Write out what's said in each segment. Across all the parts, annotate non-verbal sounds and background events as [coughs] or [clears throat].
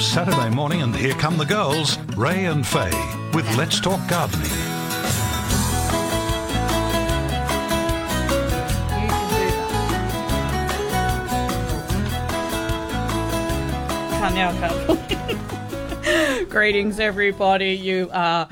Saturday morning, and here come the girls, Ray and Faye, with Let's Talk Gardening. You can do that. Can't now. Greetings, everybody. You are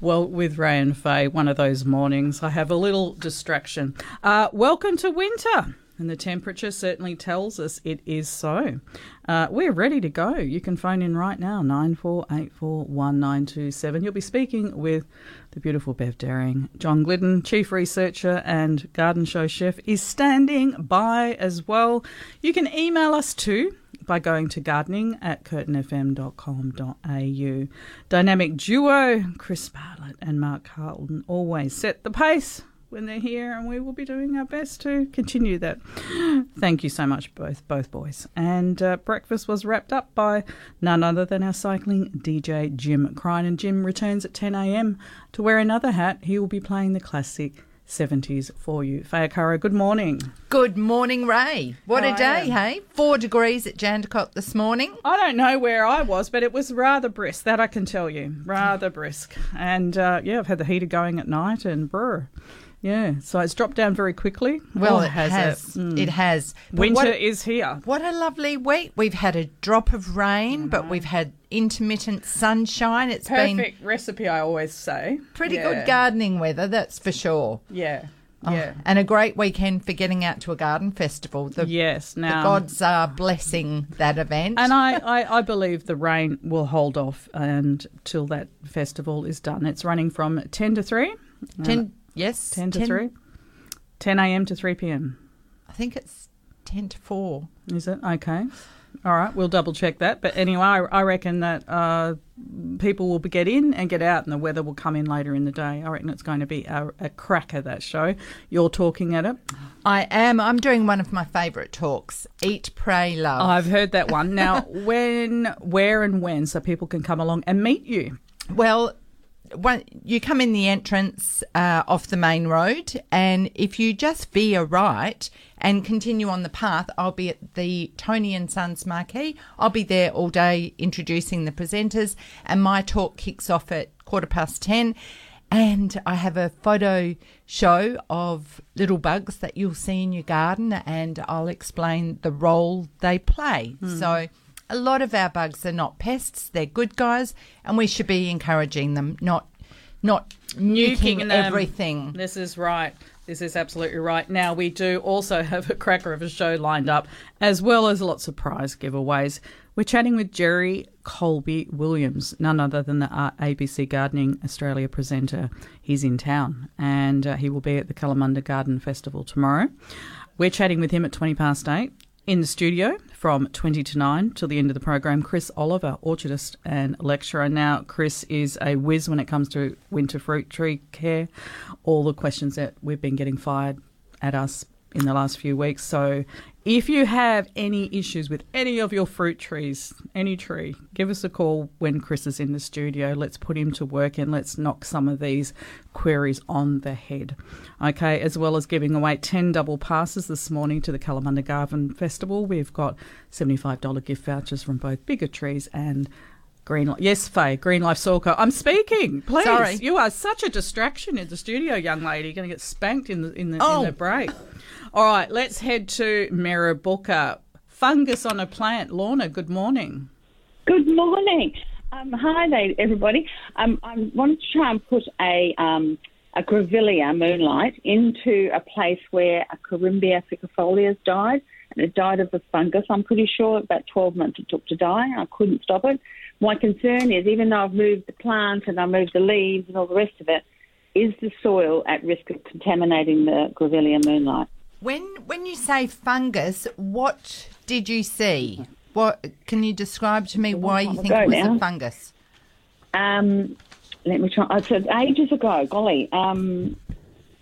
well with Ray and Faye. One of those mornings, I have a little distraction. Uh, welcome to winter. And the temperature certainly tells us it is so. Uh, we're ready to go. You can phone in right now, 94841927. You'll be speaking with the beautiful Bev Daring. John Glidden, Chief Researcher and Garden Show Chef, is standing by as well. You can email us too by going to gardening at curtinfm.com.au. Dynamic duo, Chris Bartlett and Mark Carlton, always set the pace when they're here, and we will be doing our best to continue that. Thank you so much, both both boys. And uh, breakfast was wrapped up by none other than our cycling DJ Jim Crine, and Jim returns at 10 a.m. to wear another hat. He will be playing the classic. 70s for you. Faye Arcaro, good morning. Good morning, Ray. What How a day, hey? Four degrees at Jandakot this morning. I don't know where I was, but it was rather brisk. That I can tell you, rather brisk. And uh, yeah, I've had the heater going at night, and brr, yeah. So it's dropped down very quickly. Well, Oh, it has. It, Mm. It has. But Winter what, is here. what a lovely week. We've had a drop of rain, but we've had intermittent sunshine. It's been Perfect recipe, I always say. pretty Yeah. good gardening weather, that's for sure. Yeah, Oh, yeah, and a great weekend for getting out to a garden festival. The, yes. the gods are blessing that event. and I, I, I believe the rain will hold off until that festival is done. It's running from ten to three. ten, yes, 10 to 3 10 a.m. to 3 p.m. I think it's ten to four. Is it okay? All right, we'll double check that. But anyway, I, I reckon that uh, people will get in and get out, and the weather will come in later in the day. I reckon it's going to be a, a cracker that show. You're talking at it. I am. I'm doing one of my favourite talks. Eat, pray, love. I've heard that one. Now, [laughs] when, where, and when, so people can come along and meet you. Well, one, you come in the entrance uh, off the main road, and if you just veer right and continue on the path, I'll be at the Tony and Sons marquee. I'll be there all day introducing the presenters, and my talk kicks off at quarter past ten. And I have a photo show of little bugs that you'll see in your garden, and I'll explain the role they play. So, a lot of our bugs are not pests; they're good guys, and we should be encouraging them, not not nuking them. everything. This is right. This is absolutely right. Now, we do also [laughs] have a cracker of a show lined up, as well as lots of prize giveaways. We're chatting with Jerry Coleby-Williams, none other than the ABC Gardening Australia presenter. He's in town and uh, he will be at the Kalamunda Garden Festival tomorrow. We're chatting with him at 20 past 8 in the studio from 20 to 9 till the end of the program. Chris Oliver, orchardist and lecturer. Now, Chris is a whiz when it comes to winter fruit tree care. All the questions that we've been getting fired at us in the last few weeks. So, if you have any issues with any of your fruit trees, any tree, give us a call when Chris is in the studio. Let's put him to work and let's knock some of these queries on the head. Okay, as well as giving away 10 double passes this morning to the Kalamunda Garden Festival. We've got $75 gift vouchers from both Bigger Trees and Green Life. Yes, Faye, Green Life Soil Co. I'm speaking. Please. Sorry. You are such a distraction in the studio, young lady. You're going to get spanked in the, in the, Oh. in the oh. break. All right, let's head to Mirrabooka. Fungus on a plant. Lorna, good morning. Good morning. Um, hi there, everybody. Um, I wanted to try and put a um, a Grevillea moonlight into a place where a Corymbia ficifolias died, and it died of the fungus. I'm pretty sure about 12 months it took to die. I couldn't stop it. My concern is, even though I've moved the plant and I moved the leaves and all the rest of it, is the soil at risk of contaminating the Grevillea moonlight? When when you say fungus, what did you see? What can you describe to me why you think it was now. a fungus? Um, let me try. I said ages ago. Golly. Um,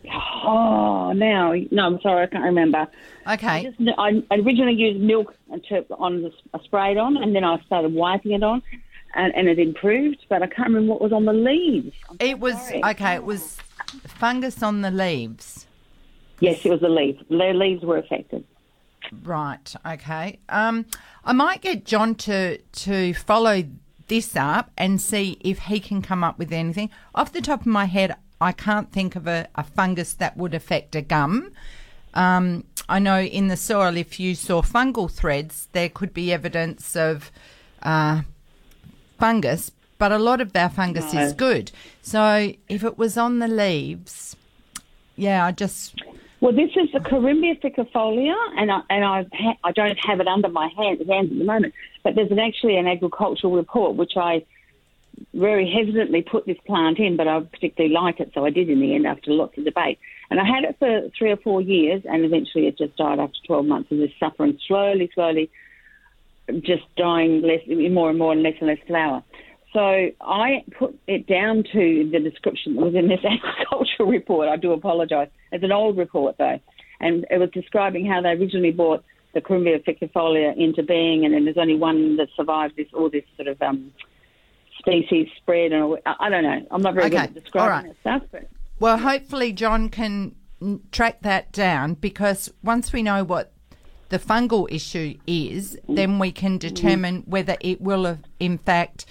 oh, now no, I'm sorry, I can't remember. Okay. Just, I I originally used milk and to, on the, I sprayed on, and then I started wiping it on, and, and it improved. But I can't remember what was on the leaves. I'm It was sorry. okay. It was fungus on the leaves. Yes, it was the leaves. The leaves were affected. Right. Okay. Um, I might get John to to follow this up and see if he can come up with anything. Off the top of my head, I can't think of a, a fungus that would affect a gum. Um, I know in the soil, if you saw fungal threads, there could be evidence of uh, fungus, but a lot of our fungus is good. So if it was on the leaves, yeah, I just Well, this is the Corymbia ficifolia, and I and I ha- I don't have it under my hand, hands at the moment. But there's an, actually an agricultural report which I very hesitantly put this plant in, but I particularly like it, so I did in the end after lots of debate. And I had it for three or four years, and eventually it just died after 12 months of this suffering, slowly, slowly, just dying less, more and more, and less and less flower. So I put it down to the description that was in this [laughs] agricultural report. I do apologise. It's an old report though, and it was describing how they originally brought the Corymbia ficifolia into being, and then there's only one that survived this all this sort of um, species spread, and all, I, don't know. I'm not very Okay, good at describing right. that stuff, but Well, hopefully John can mm, track that down because once we know what the fungal issue is, then we can determine whether it will, have, in fact,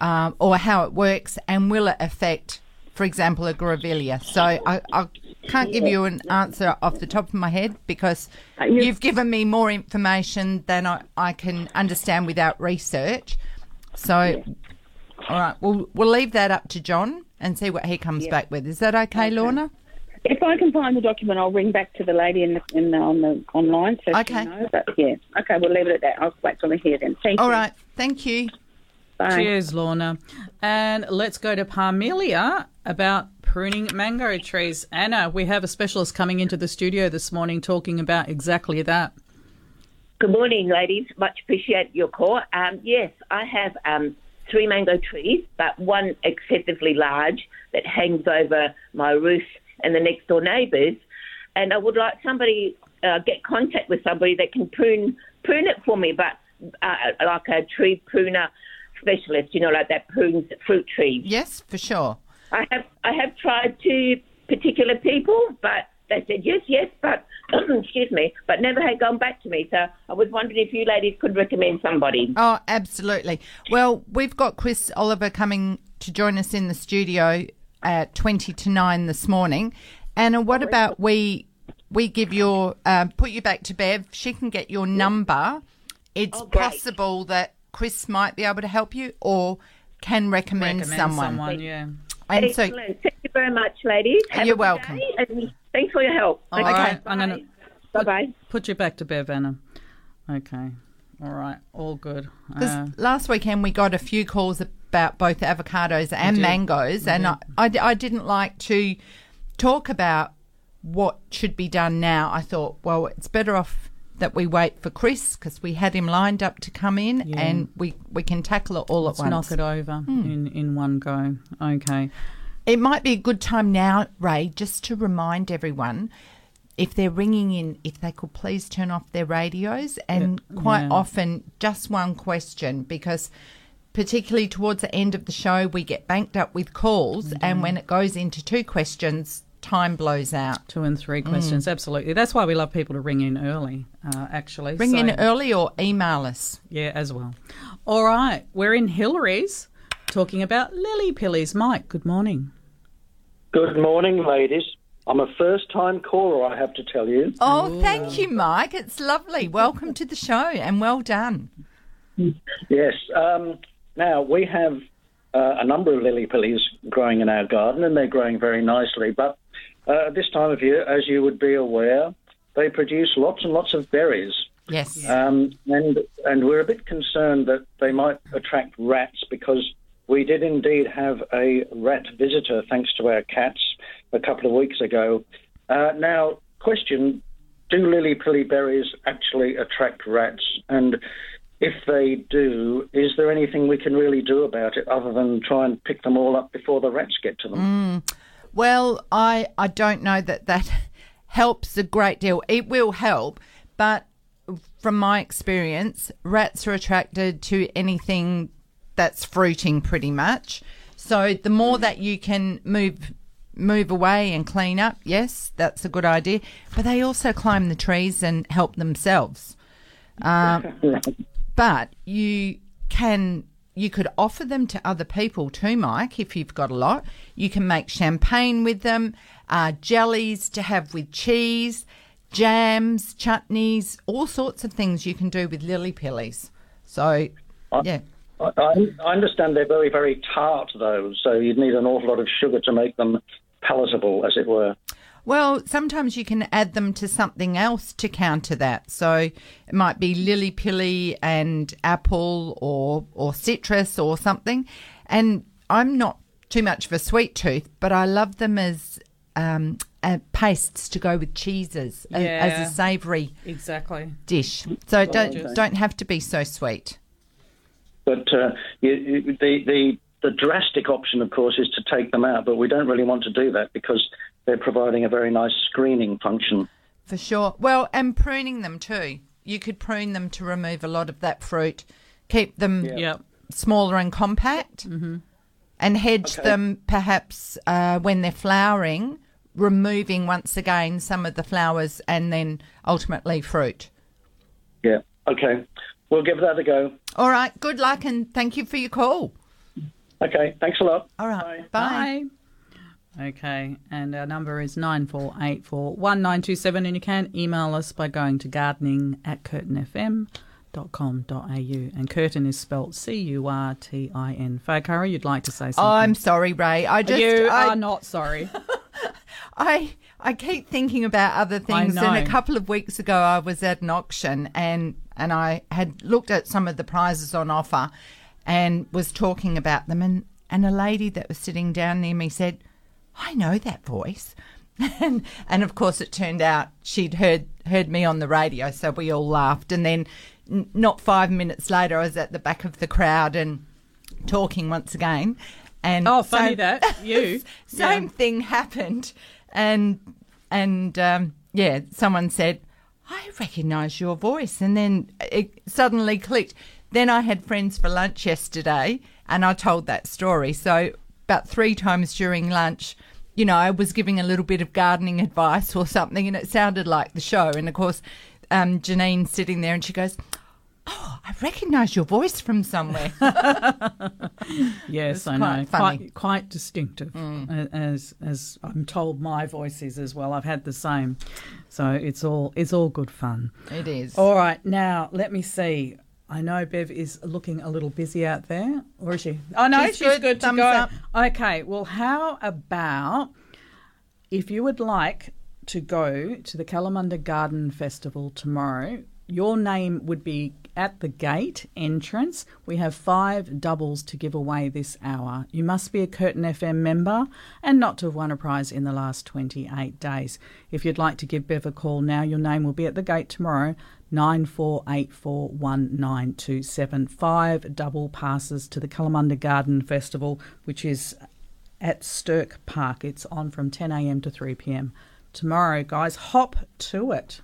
um, or how it works, and will it affect, for example, a grevillea. So I, I can't give you an answer off the top of my head because Uh, you- you've given me more information than I, I can understand without research. So, all right, we'll we'll leave that up to John and see what he comes back with. Is that okay, Lorna? if I can find the document, I'll ring back to the lady in the, in the, on the online so Okay. she knows. But yeah, okay, we'll leave it at that. I'll wait till I hear then. Thank All you. right, thank you. Bye. Cheers, Lorna. And let's go to Parmelia about pruning mango trees. Anna, we have a specialist coming into the studio this morning talking about exactly that. Good morning, ladies. Much appreciate your call. Um, yes, I have um, three mango trees, but one excessively large that hangs over my roof and the next door neighbours. And I would like somebody uh, get contact with somebody that can prune prune it for me, but uh, like a tree pruner specialist, you know, like that prunes fruit trees. Yes, for sure. I have I have tried two particular people, but they said yes, yes, but [clears throat] excuse me, but never had gone back to me. So I was wondering if you ladies could recommend somebody. Oh, absolutely. Well, we've got Chris Oliver coming to join us in the studio at 20 to 9 this morning. Anna, what about we we give your uh, put you back to Bev? She can get your number. It's Oh, possible that Chris might be able to help you or can recommend, Recommend someone. yeah. And so, Thank you very much, ladies. Have You're a welcome. day, and thanks for your help. All right, I'm gonna Bye bye. put you back to Bev, Anna. Okay. All right. All good. 'cause Uh, last weekend we got a few calls about both avocados and did. mangoes, and I, I, I didn't like to talk about what should be done now. I thought, well, it's better off that we wait for Chris because we had him lined up to come in, Yeah. and we, we can tackle it all let's at once. knock it over in, in one go. Okay. It might be a good time now, Ray, just to remind everyone if they're ringing in, if they could please turn off their radios and quite yeah. often just one question because particularly towards the end of the show we get banked up with calls Mm-hmm. and when it goes into two questions time blows out. Two and three questions. Absolutely. That's why we love people to ring in early, uh, actually. Ring in early or email us. Yeah, as well. All right. We're in Hillarys talking about lily pillies. Mike, good morning. Good morning, ladies. I'm a first time caller, I have to tell you. Oh, thank you, Mike. It's lovely. Welcome to the show and well done. Yes. Um, now, we have uh, a number of lily pillies growing in our garden, and they're growing very nicely. But uh, at this time of year, as you would be aware, they produce lots and lots of berries. Yes. Um, and and we're a bit concerned that they might attract rats because we did indeed have a rat visitor thanks to our cats a couple of weeks ago. Uh, now, question: Do lily pilly berries actually attract rats? And if they do, is there anything we can really do about it other than try and pick them all up before the rats get to them? Well, I I don't know that that [laughs] helps a great deal. It will help, but from my experience, rats are attracted to anything that's fruiting pretty much. So the more that you can move move away and clean up, yes, that's a good idea. But they also climb the trees and help themselves. Um, [laughs] but you can you could offer them to other people too, Mike, if you've got a lot. You can make champagne with them, uh, jellies to have with cheese, jams, chutneys, all sorts of things you can do with lily pillies. So, yeah. I, I I understand they're very, very tart, though, so you'd need an awful lot of sugar to make them palatable, as it were. Well, sometimes you can add them to something else to counter that. So it might be lily pilly and apple or or citrus or something. And I'm not too much of a sweet tooth, but I love them as um, uh, pastes to go with cheeses a- Yeah. as a savoury Exactly. dish. So it don't don't have to be so sweet. But uh, you, you, the, the, the drastic option, of course, is to take them out, but we don't really want to do that because they're providing a very nice screening function. For sure. Well, and pruning them too. You could prune them to remove a lot of that fruit, keep them Yep. smaller and compact, and hedge Okay. them perhaps uh, when they're flowering, removing once again some of the flowers and then ultimately fruit. Yeah. Okay. We'll give that a go. All right. Good luck and thank you for your call. Okay. Thanks a lot. All right. Bye. Bye. Okay, and our number is 94841927, and you can email us by going to gardening at curtinfm.com.au. And Curtin is spelt C U R T I N. Curry, you'd like to say something? I'm sorry, Ray. I just you I, are not sorry. [laughs] I I keep thinking about other things. And a couple of weeks ago, I was at an auction and and I had looked at some of the prizes on offer, and was talking about them. And and a lady that was sitting down near me said, "I know that voice." [laughs] And, and of course, it turned out she'd heard heard me on the radio, so we all laughed. And then, n- not five minutes later, I was at the back of the crowd and talking once again. And Oh, funny so- that. [laughs] You. [laughs] same Yeah. thing happened, and and um, yeah, someone said, "I recognise your voice," and then it suddenly clicked. Then I had friends for lunch yesterday, and I told that story. So about three times during lunch. You know, I was giving a little bit of gardening advice or something, and it sounded like the show. And of course, um, Janine's sitting there, and she goes, "Oh, I recognise your voice from somewhere." [laughs] Yes, I know. funny. Quite, quite distinctive, a- as as I'm told my voice is as well. I've had the same, so it's all it's all good fun. it is. All right, now let me see. I know Bev is looking a little busy out there, or is she? Oh no, She's she's, good. good, to Thumbs go. up. Okay, well, how about if you would like to go to the Kalamunda Garden Festival tomorrow? Your name would be at the gate entrance. We have five doubles to give away this hour. You must be a Curtin FM member and not to have won a prize in the last 28 days. If you'd like to give Bev a call now, your name will be at the gate tomorrow. 94841927. Five double passes to the Kalamunda Garden Festival, which is at Stirk Park. It's on from 10am to 3pm. Tomorrow, guys, hop to it.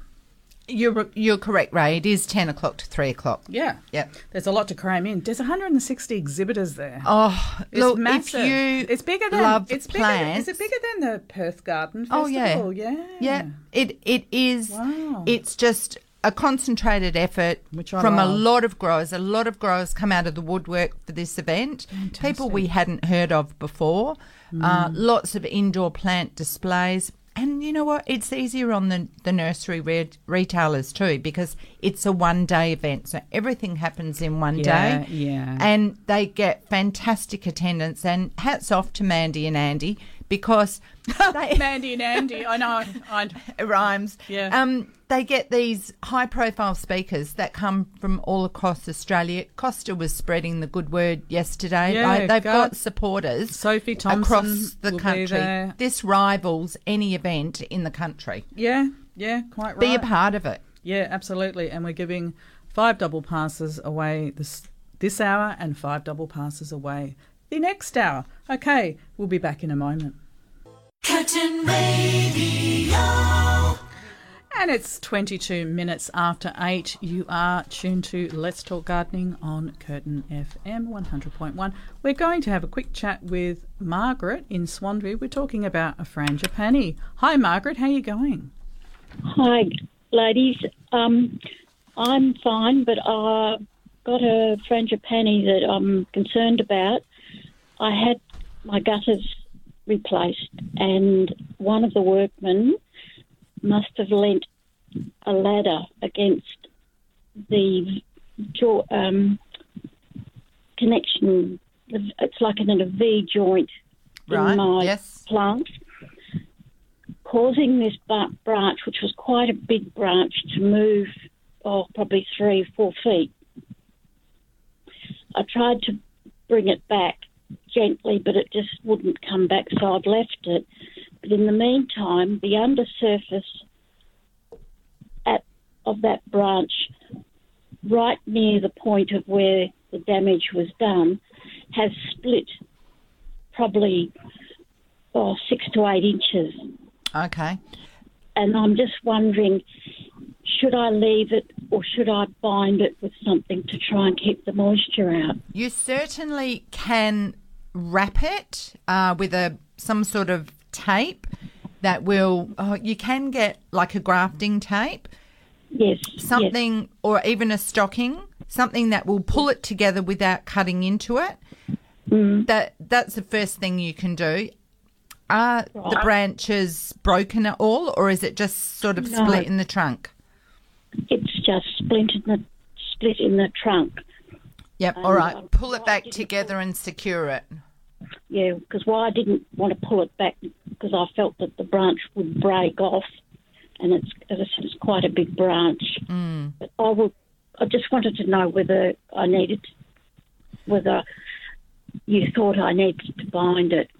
You're you're correct, Ray. It is ten o'clock to three o'clock. Yeah. yeah. There's a lot to cram in. There's 160 exhibitors there. Oh, it's look, massive. if you it's bigger than love it's plants, Bigger, is it bigger than the Perth Garden Festival? Oh, yeah. yeah, Yeah, it it is. Wow. It's just a concentrated effort from a lot of growers. A lot of growers come out of the woodwork for this event. People we hadn't heard of before. Mm. Uh, lots of indoor plant displays. And you know what? It's easier on the, the nursery re- retailers too because it's a one day event. So everything happens in one Yeah, day. yeah. And they get fantastic attendance. And hats off to Mandy and Andy because [laughs] they, Mandy and Andy. I know. I, [laughs] it rhymes. Yeah. Um, they get these high profile speakers that come from all across Australia. Costa was spreading the good word yesterday. Yeah, Like, they've got supporters Sophie Thomson across the country. This rivals any event in the country. yeah, yeah, quite right. Be a part of it. Yeah, absolutely. And we're giving Five double passes away this this hour, and five double passes away the next hour. Okay, we'll be back in a moment. Curtin Radio. And it's 22 minutes after 8. You are tuned to Let's Talk Gardening on Curtin FM 100.1. We're going to have a quick chat with Margaret in Swanview. We're talking about a frangipani. Hi, Margaret. How are you going? Hi, ladies. Um, I'm fine, but I've got a frangipani that I'm concerned about. I had my gutters replaced, and one of the workmen must have lent a ladder against the jaw, um, connection. It's like in a V joint Right, in my yes. plant, causing this branch, which was quite a big branch, to move, oh, probably three, four feet. I tried to bring it back gently, but it just wouldn't come back, so I've left it. But in the meantime, the undersurface at of that branch, right near the point of where the damage was done, has split probably oh, six to eight inches. Okay. And I'm just wondering, should I leave it or should I bind it with something to try and keep the moisture out? You certainly can wrap it uh, with a some sort of tape that will. Oh, you can get like a grafting tape, Yes. yes. something, or even a stocking, something that will pull it together without cutting into it. That that's the first thing you can do. Are the branches broken at all, or is it just sort of No. split in the trunk? It's just split in the split in the trunk. Yep. All Um, right. Pull it back together and secure it. Yeah, because why I didn't want to pull it back because I felt that the branch would break off, and it's as I said, it's quite a big branch. Mm. But I would, I just wanted to know whether I needed, whether you thought I needed to bind it.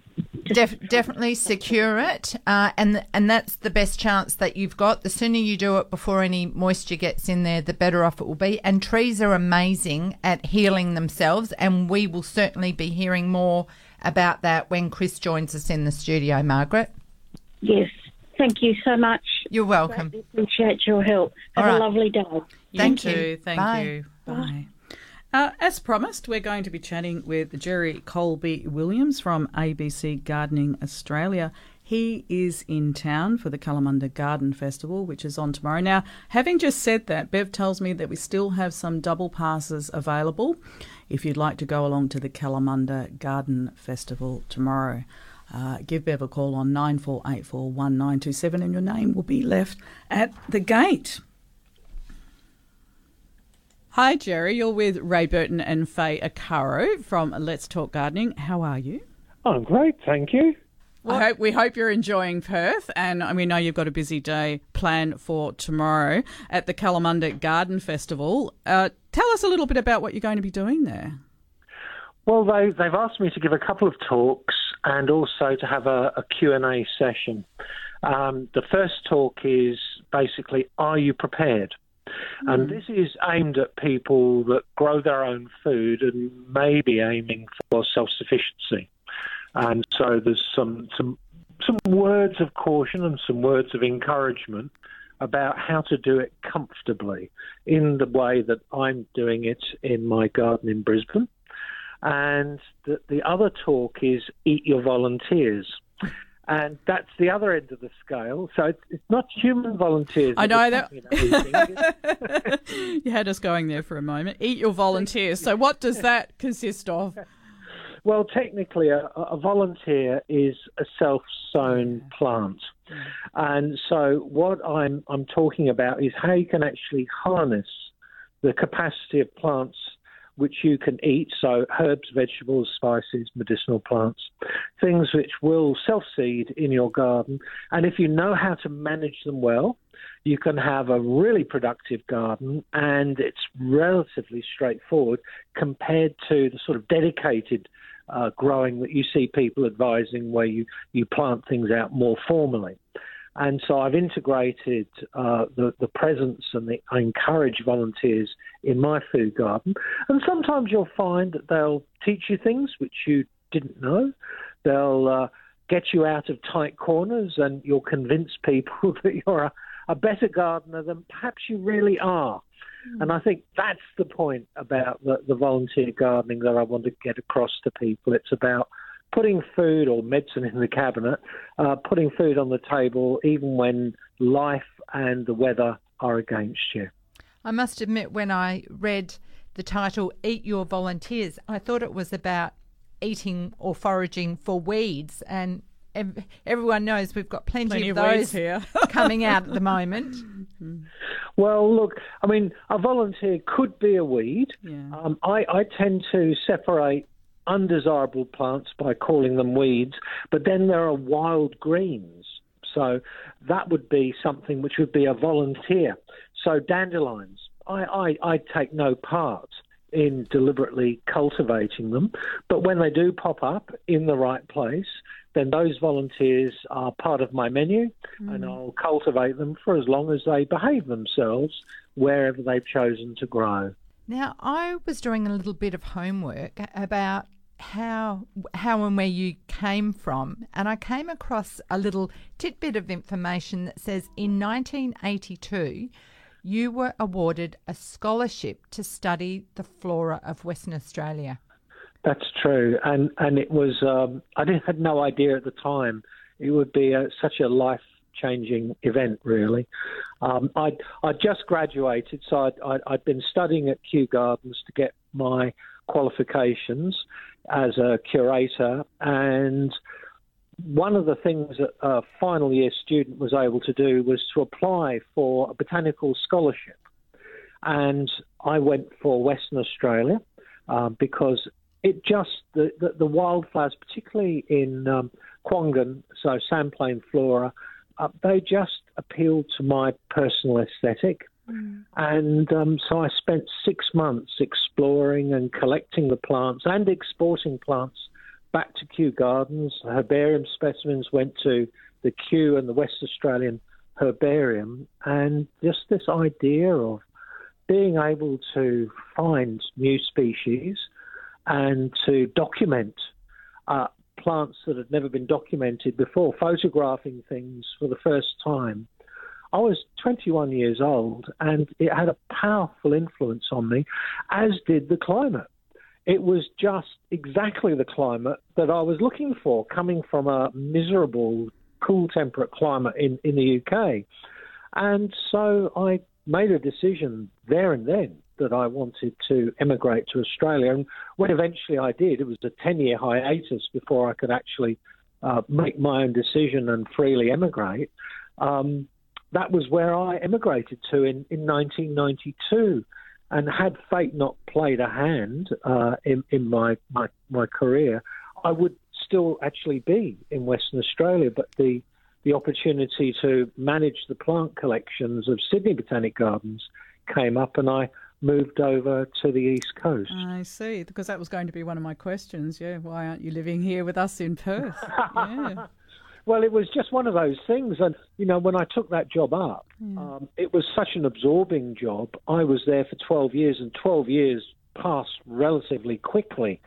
Just Def- definitely secure it, uh, and and that's the best chance that you've got. The sooner you do it before any moisture gets in there, the better off it will be. And trees are amazing at healing themselves, and we will certainly be hearing more about that when Chris joins us in the studio. Margaret, Yes. Thank you so much. you're welcome. Greatly appreciate your help. Have All right. a lovely day. You Thank too. you. Thank Bye. you. Bye. Uh, as promised, we're going to be chatting with Jerry Coleby-Williams from ABC Gardening Australia. He is in town for the Kalamunda Garden Festival, which is on tomorrow. Now, having just said that, Bev tells me that we still have some double passes available if you'd like to go along to the Kalamunda Garden Festival tomorrow. Uh, give Bev a call on 94841927 and your name will be left at the gate. Hi, Jerry. You're with Ray Burton and Faye Arcaro from Let's Talk Gardening. How are you? I'm great, thank you. I hope, we hope you're enjoying Perth, and we know you've got a busy day planned for tomorrow at the Kalamunda Garden Festival. Uh, tell us a little bit about what you're going to be doing there. Well, they, they've asked me to give a couple of talks and also to have a, a Q&A session. Um, the first talk is basically, are you prepared? And mm. this is aimed at people that grow their own food and may be aiming for self-sufficiency. And so there's some, some, some words of caution and some words of encouragement about how to do it comfortably in the way that I'm doing it in my garden in Brisbane. And the, the other talk is Eat Your Volunteers. And that's the other end of the scale. So it's, it's not human volunteers. I know that- talking about eating. [laughs] You had us going there for a moment. Eat your volunteers. So, what does that consist of? [laughs] Well, technically, a, a volunteer is a self-sown plant, and so what I'm I'm talking about is how you can actually harness the capacity of plants which you can eat. So herbs, vegetables, spices, medicinal plants, things which will self-seed in your garden, and if you know how to manage them well. You can have a really productive garden, and it's relatively straightforward compared to the sort of dedicated uh, growing that you see people advising where you, you plant things out more formally. And so I've integrated uh, the, the presence and the, I encourage volunteers in my food garden. And sometimes you'll find that they'll teach you things which you didn't know. They'll uh, get you out of tight corners and you'll convince [laughs] people that you're a, a better gardener than perhaps you really are. And I think that's the point about the, the volunteer gardening that I want to get across to people. It's about putting food or medicine in the cabinet, uh, putting food on the table, even when life and the weather are against you. I must admit, when I read the title Eat Your Volunteers, I thought it was about eating or foraging for weeds. And ev- everyone knows we've got plenty, Plenty of of weeds those here. [laughs] [laughs] coming out at the moment. Well, look, I mean, a volunteer could be a weed. Yeah. Um, I, I tend to separate undesirable plants by calling them weeds, but then there are wild greens. So that would be something which would be a volunteer. So dandelions, I, I, I take no part in deliberately cultivating them, but when they do pop up in the right place, then those volunteers are part of my menu hmm. and I'll cultivate them for as long as they behave themselves wherever they've chosen to grow. Now, I was doing a little bit of homework about how how and where you came from, and I came across a little tidbit of information that says in 1982 you were awarded a scholarship to study the flora of Western Australia. That's true, and and it was um, I didn't had no idea at the time it would be a, such a life changing event. Really, um, I I just graduated, so I'd, I'd been studying at Kew Gardens to get my qualifications as a curator, and one of the things that a final year student was able to do was to apply for a botanical scholarship, and I went for Western Australia uh, because it just the, the, the wildflowers, particularly in um, kwongan, so sandplain flora, uh, they just appealed to my personal aesthetic. And um, so I spent six months exploring and collecting the plants and exporting plants back to Kew Gardens. Herbarium specimens went to the Kew and the West Australian Herbarium. And just this idea of being able to find new species and to document uh, plants that had never been documented before, photographing things for the first time. I was 21 years old and it had a powerful influence on me, as did the climate. It was just exactly the climate that I was looking for, coming from a miserable, cool temperate climate in, in the UK. And so I made a decision there and then that I wanted to emigrate to Australia. And when eventually I did, it was a 10 year hiatus before I could actually uh, make my own decision and freely emigrate. Um, that was where I emigrated to in, in 1992. And had fate not played a hand uh, in, in my, my, my career, I would still actually be in Western Australia. But the, the opportunity to manage the plant collections of Sydney Botanic Gardens came up, and I moved over to the East Coast. I see, because that was going to be one of my questions. Yeah, why aren't you living here with us in Perth? [laughs] yeah. Well, it was just one of those things. And, you know, when I took that job up, um, it was such an absorbing job. I was there for 12 years, and 12 years passed relatively quickly.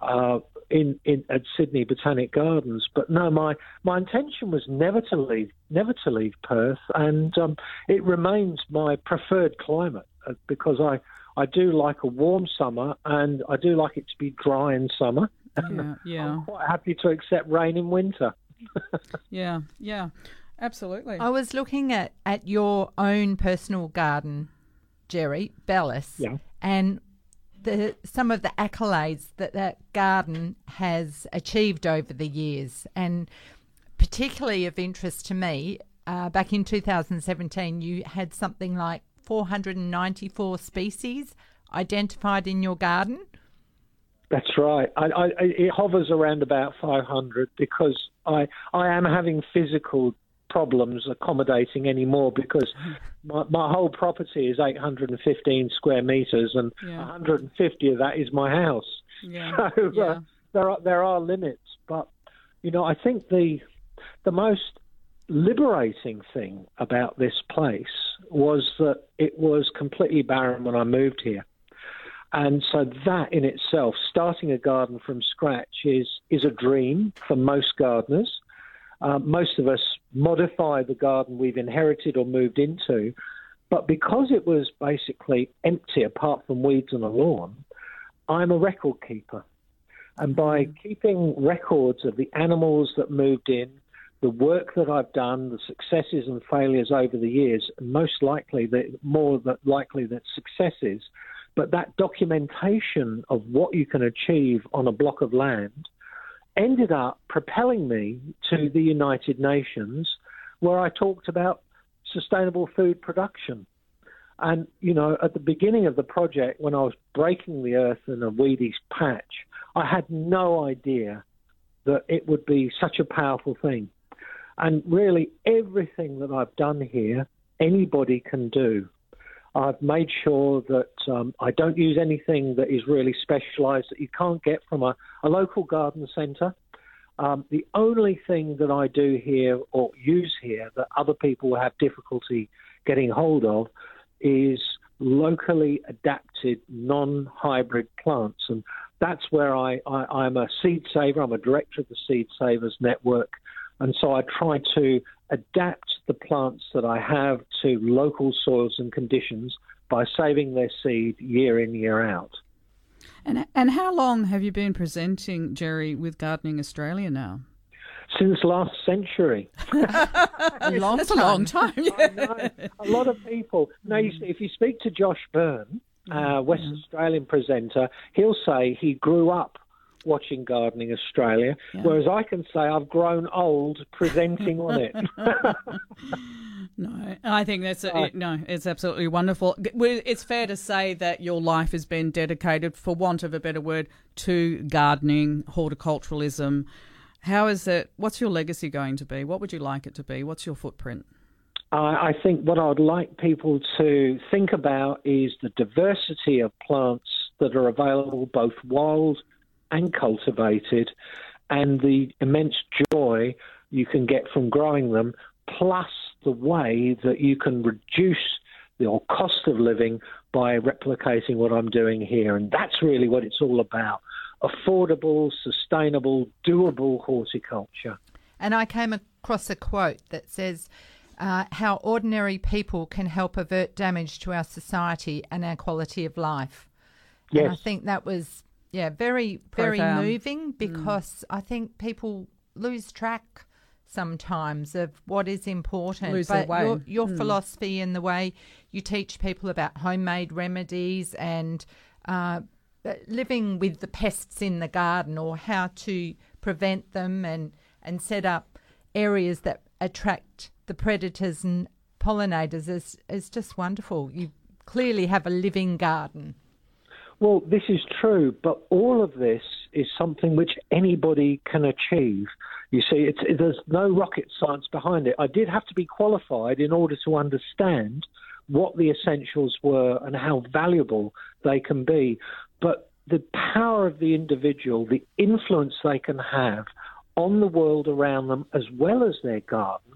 Uh, in, in at Sydney Botanic Gardens, but no, my my intention was never to leave, never to leave Perth, and um, it remains my preferred climate uh, because I I do like a warm summer and I do like it to be dry in summer. [laughs] Yeah, yeah, I'm quite happy to accept rain in winter. Yeah, yeah, absolutely. I was looking at, at your own personal garden, Jerry Bellis, Yeah. and the some of the accolades that that garden has achieved over the years, and particularly of interest to me. Uh, back in 2017, you had something like 494 species identified in your garden. That's right. I, I, it hovers around about 500 because I I am having physical problems accommodating any more because my, my whole property is 815 square meters and Yeah. 150 of that is my house. Yeah, [laughs] So yeah. uh, there are there are limits, but you know I think the the most liberating thing about this place was that it was completely barren when I moved here. And so that in itself, starting a garden from scratch is, is a dream for most gardeners. Uh, most of us modify the garden we've inherited or moved into. But because it was basically empty apart from weeds and a lawn, I'm a record keeper. And by keeping records of the animals that moved in, the work that I've done, the successes and failures over the years, most likely the more that likely that successes, but that documentation of what you can achieve on a block of land ended up propelling me to the United Nations, where I talked about sustainable food production. And, you know, at the beginning of the project, when I was breaking the earth in a weedy patch, I had no idea that it would be such a powerful thing. And really, everything that I've done here, anybody can do. I've made sure that um, I don't use anything that is really specialised that you can't get from a, a local garden centre. Um, the only thing that I do here or use here that other people have difficulty getting hold of is locally adapted non hybrid plants. And that's where I, I, I'm a seed saver, I'm a director of the Seed Savers Network. And so I try to adapt the plants that I have to local soils and conditions by saving their seed year in, year out. And and how long have you been presenting, Jerry, with Gardening Australia now? Since last century. [laughs] [laughs] a long That's time. a long time. [laughs] I know. A lot of people. Now, you see, if you speak to Josh Byrne, uh, West Australian presenter, he'll say he grew up watching Gardening Australia, Yeah. whereas I can say I've grown old presenting on it. [laughs] No, I think that's a, it- no. It's absolutely wonderful. It's fair to say that your life has been dedicated, for want of a better word, to gardening, horticulturalism. How is it? What's your legacy going to be? What would you like it to be? What's your footprint? I, I think what I would like people to think about is the diversity of plants that are available, both wild and cultivated, and the immense joy you can get from growing them, plus the way that you can reduce your cost of living by replicating what I'm doing here. And that's really what it's all about affordable, sustainable, doable horticulture. And I came across a quote that says, uh, How ordinary people can help avert damage to our society and our quality of life. And I think that was, yeah, very, very Profound. moving because I think people lose track sometimes of what is important. Lose but your, your philosophy and the way you teach people about homemade remedies and uh, living with the pests in the garden or how to prevent them and, and set up areas that attract the predators and pollinators is, is just wonderful. You clearly have a living garden. Well, this is true, but all of this is something which anybody can achieve. You see, it, there's no rocket science behind it. I did have to be qualified in order to understand what the essentials were and how valuable they can be. But the power of the individual, the influence they can have on the world around them as well as their garden,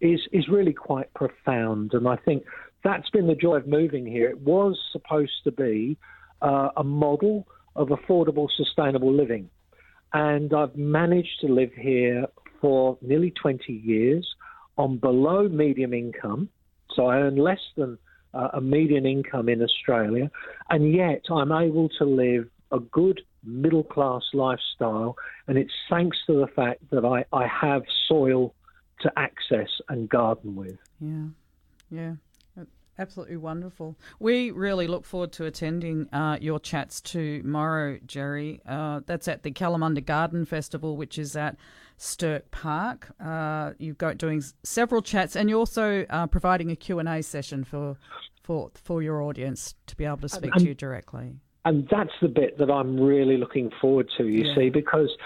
is is really quite profound. And I think that's been the joy of moving here. It was supposed to be uh, a model of affordable, sustainable living, and I've managed to live here for nearly 20 years on below medium income. So I earn less than uh, a median income in Australia, and yet I'm able to live a good middle class lifestyle, and it's thanks to the fact that I, I have soil to access and garden with. Yeah, yeah. Absolutely wonderful. We really look forward to attending uh, your chats tomorrow, Jerry. Uh, that's at the Kalamunda Garden Festival, which is at Stirk Park. Uh, you've got doing several chats, and you're also uh, providing a Q and A session for for for your audience to be able to speak to you directly. And that's the bit that I'm really looking forward to, you Yeah. see, because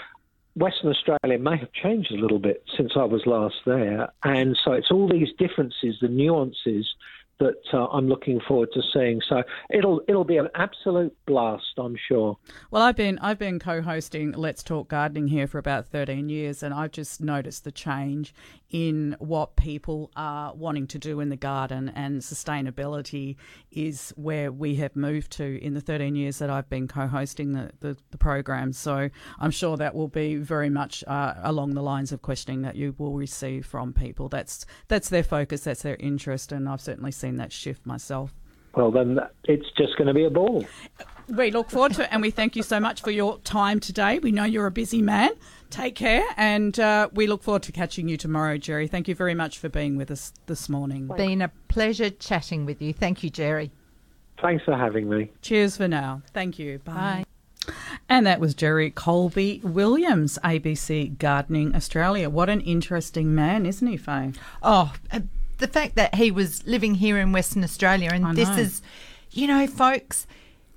Western Australia may have changed a little bit since I was last there. And so it's all these differences, the nuances that uh, I'm looking forward to seeing. So it'll it'll be an absolute blast, I'm sure. Well, I've been I've been co-hosting Let's Talk Gardening here for about 13 years, and I've just noticed the change in what people are wanting to do in the garden, and sustainability is where we have moved to in the 13 years that I've been co-hosting the the, the program. So I'm sure that will be very much uh, along the lines of questioning that you will receive from people. That's that's their focus, that's their interest, and I've certainly seen that shift myself. Well, then it's just going to be a ball. We look forward to it, and we thank you so much for your time today. We know you're a busy man. Take care, and uh, we look forward to catching you tomorrow, Jerry. Thank you very much for being with us this morning. Been a pleasure chatting with you. Thank you, Jerry. Thanks for having me. Cheers for now. Thank you. Bye. And that was Jerry Coleby-Williams, ABC Gardening Australia. What an interesting man, isn't he, Faye? Oh, the fact that he was living here in Western Australia, and I this know. is, you know, folks.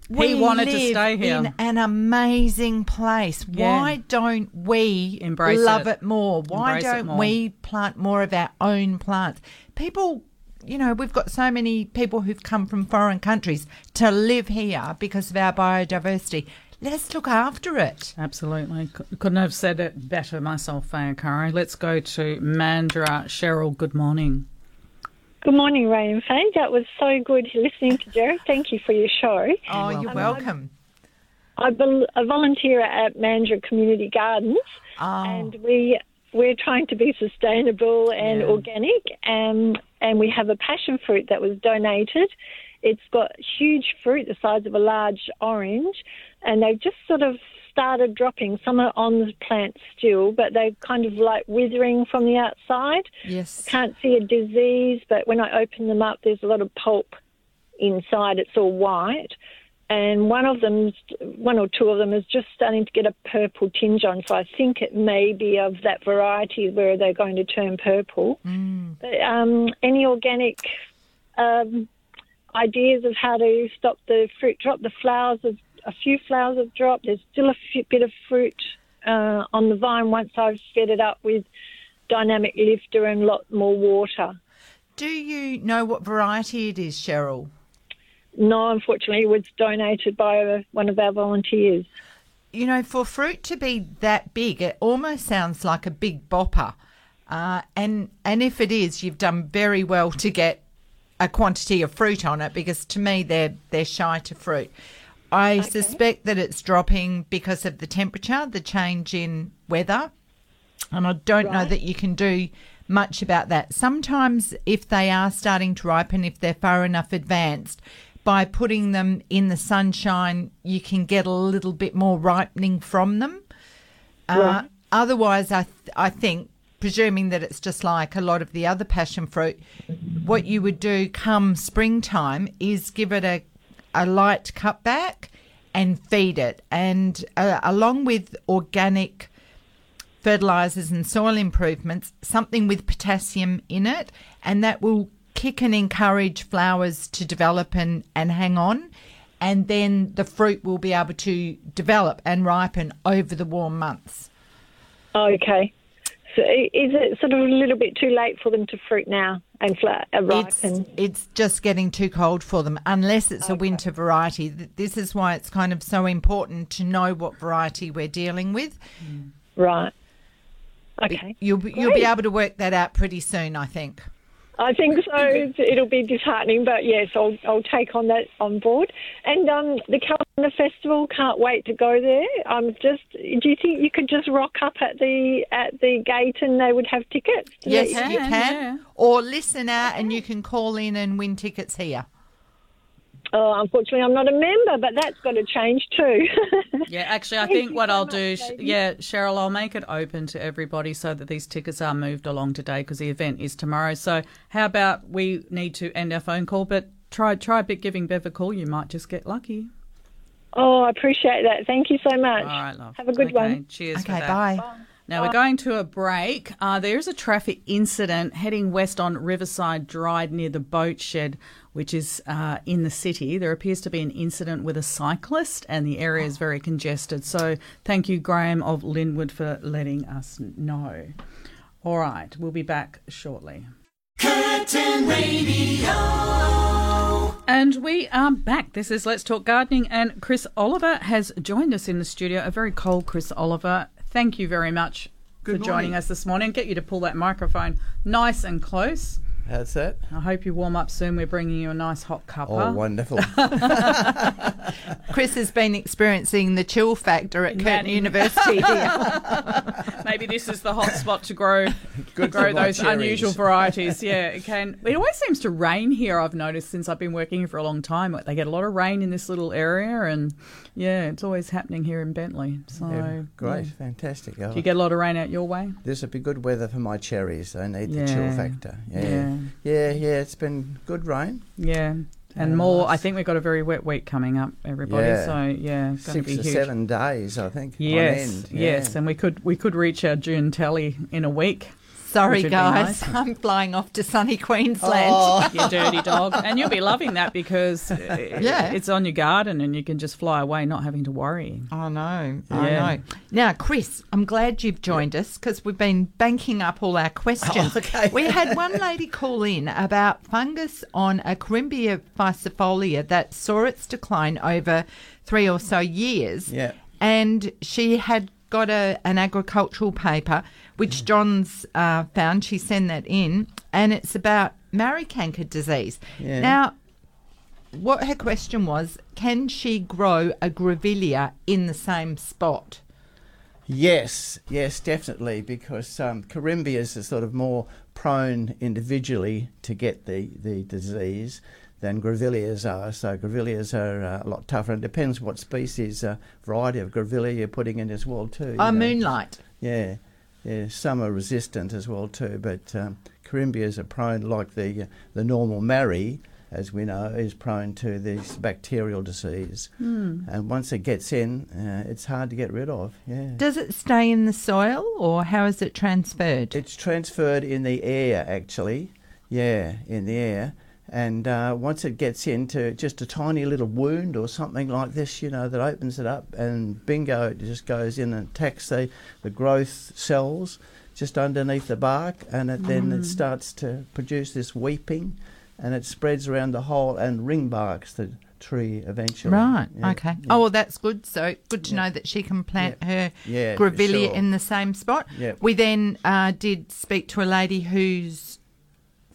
He we wanted to stay here. in an amazing place. Yeah. Why don't we Embrace love it. it, more? Why Embrace don't more. we plant more of our own plants? People, you know, we've got so many people who've come from foreign countries to live here because of our biodiversity. Let's look after it. Absolutely. Couldn't have said it better myself, Faye Arcaro. Let's go to Mandurah. Cheryl, good morning. Good morning, Ray and Faye. That was so good listening to Jerry. Thank you for your show. Oh, you're um, welcome. I, bel I volunteer at Mandurah Community Gardens, Oh. and we we're trying to be sustainable and Yeah. organic, and and we have a passion fruit that was donated. It's got huge fruit the size of a large orange, and they've just sort of started dropping. Some are on the plant still, but they're kind of like withering from the outside. Yes. Can't see a disease, but when I open them up, there's a lot of pulp inside. It's all white. And one of them, one or two of them, is just starting to get a purple tinge on. So I think it may be of that variety where they're going to turn purple. But, um, any organic um, ideas of how to stop the fruit drop? The flowers have a few flowers have dropped. There's still a bit of fruit uh, on the vine once I've fed it up with dynamic lifter and a lot more water. Do you know what variety it is, Cheryl? No, unfortunately, it was donated by one of our volunteers. You know, for fruit to be that big, it almost sounds like a big bopper. Uh, and and if it is, you've done very well to get a quantity of fruit on it because to me they're they're shy to fruit. I suspect that it's dropping because of the temperature, the change in weather, and I don't know that you can do much about that. Sometimes, if they are starting to ripen, if they're far enough advanced, by putting them in the sunshine, you can get a little bit more ripening from them. Uh, otherwise, I th- I think, presuming that it's just like a lot of the other passion fruit, what you would do come springtime is give it a a light cutback and feed it, and uh, along with organic fertilizers and soil improvements, something with potassium in it, and that will kick and encourage flowers to develop and, and hang on. And then the fruit will be able to develop and ripen over the warm months. Okay. So is it sort of a little bit too late for them to fruit now and fla- uh, It's, it's just getting too cold for them, unless it's a winter variety. This is why it's kind of so important to know what variety we're dealing with. Right. Okay. You'll, you'll be able to work that out pretty soon, I think. I think so. [laughs] It'll be disheartening, but yes, I'll I'll take on that on board. And um, the Calendar Festival, can't wait to go there. I'm just. Do you think you could just rock up at the at the gate and they would have tickets? to Yes, let you can. Or listen out and you can call in and win tickets here. Oh, unfortunately, I'm not a member, but that's got to change too. [laughs] Yeah, actually, I think what so I'll much, do, sh- yeah, Cheryl, I'll make it open to everybody so that these tickets are moved along today because the event is tomorrow. So, how about we need to end our phone call, but try try a bit giving Bev a call. You might just get lucky. oh, I appreciate that. Thank you so much. All right, love. Have a good Okay, one. Cheers. for Okay, that. bye. Now we're going to a break. Uh, there is a traffic incident heading west on Riverside Drive near the boat shed, which is uh, in the city. There appears to be an incident with a cyclist, and the area is very congested. So thank you, Graham of Lynwood, for letting us know. All right, we'll be back shortly. Curtin Curtin Radio. And we are back. This is Let's Talk Gardening, and Chris Oliver has joined us in the studio. A very cold Chris Oliver. Thank you very much Good for joining us this morning. Get you to pull that microphone nice and close. How's that? I hope you warm up soon. We're bringing you a nice hot cuppa. Oh, wonderful. [laughs] Chris has been experiencing the chill factor at Curtin University. [laughs] Maybe this is the hot spot to grow [laughs] Good grow those cherries. unusual varieties. Yeah, it can. It always seems to rain here. I've noticed since I've been working here for a long time. They get a lot of rain in this little area, and yeah, it's always happening here in Bentley. So Yeah, great, yeah. fantastic. Do you get a lot of rain out your way? This would be good weather for my cherries. They need the chill Yeah, factor. Yeah. Yeah. yeah, yeah, It's been good rain. Yeah. And Yeah, more, I think we've got a very wet week coming up, everybody. Yeah. So yeah, it's going to Six be or huge. seven days, I think. Yes, end. yes, and we could we could reach our June tally in a week. Sorry, which would be guys. nice. [laughs] I'm flying off to sunny Queensland. Oh. [laughs] you dirty dog. And you'll be loving that because uh, Yeah. it's on your garden and you can just fly away, not having to worry. I know, I know. Now, Chris, I'm glad you've joined us because we've been banking up all our questions. Oh, [laughs] okay. We had one lady call in about fungus on a Corymbia ficifolia that saw its decline over three or so years. Yeah. And she had got a, an agricultural paper, which John's uh, found. She sent that in, and it's about Marri Canker disease. Yeah. Now, what her question was can she grow a grevillea in the same spot? Yes, yes, definitely, because um, Corymbias are sort of more prone individually to get the, the disease than Grevilleas are. So Grevilleas are uh, a lot tougher. And depends what species, uh, variety of Grevillea you're putting in as well too. you Oh, know. moonlight. Yeah, yeah. Some are resistant as well too, but um, Corymbias are prone, like the uh, the normal Marri, as we know, is prone to this bacterial disease. And once it gets in, uh, it's hard to get rid of. Yeah. Does it stay in the soil or how is it transferred? It's transferred in the air, actually. Yeah, in the air. And uh, once it gets into just a tiny little wound or something like this, you know, that opens it up, and bingo, it just goes in and attacks the, the growth cells just underneath the bark, and it, then it starts to produce this weeping, and it spreads around the whole and ring barks the tree eventually. Right, Yeah, okay. yeah. Oh, well, that's good. So good to know that she can plant her Yeah, grevillea sure. in the same spot. We then uh, did speak to a lady whose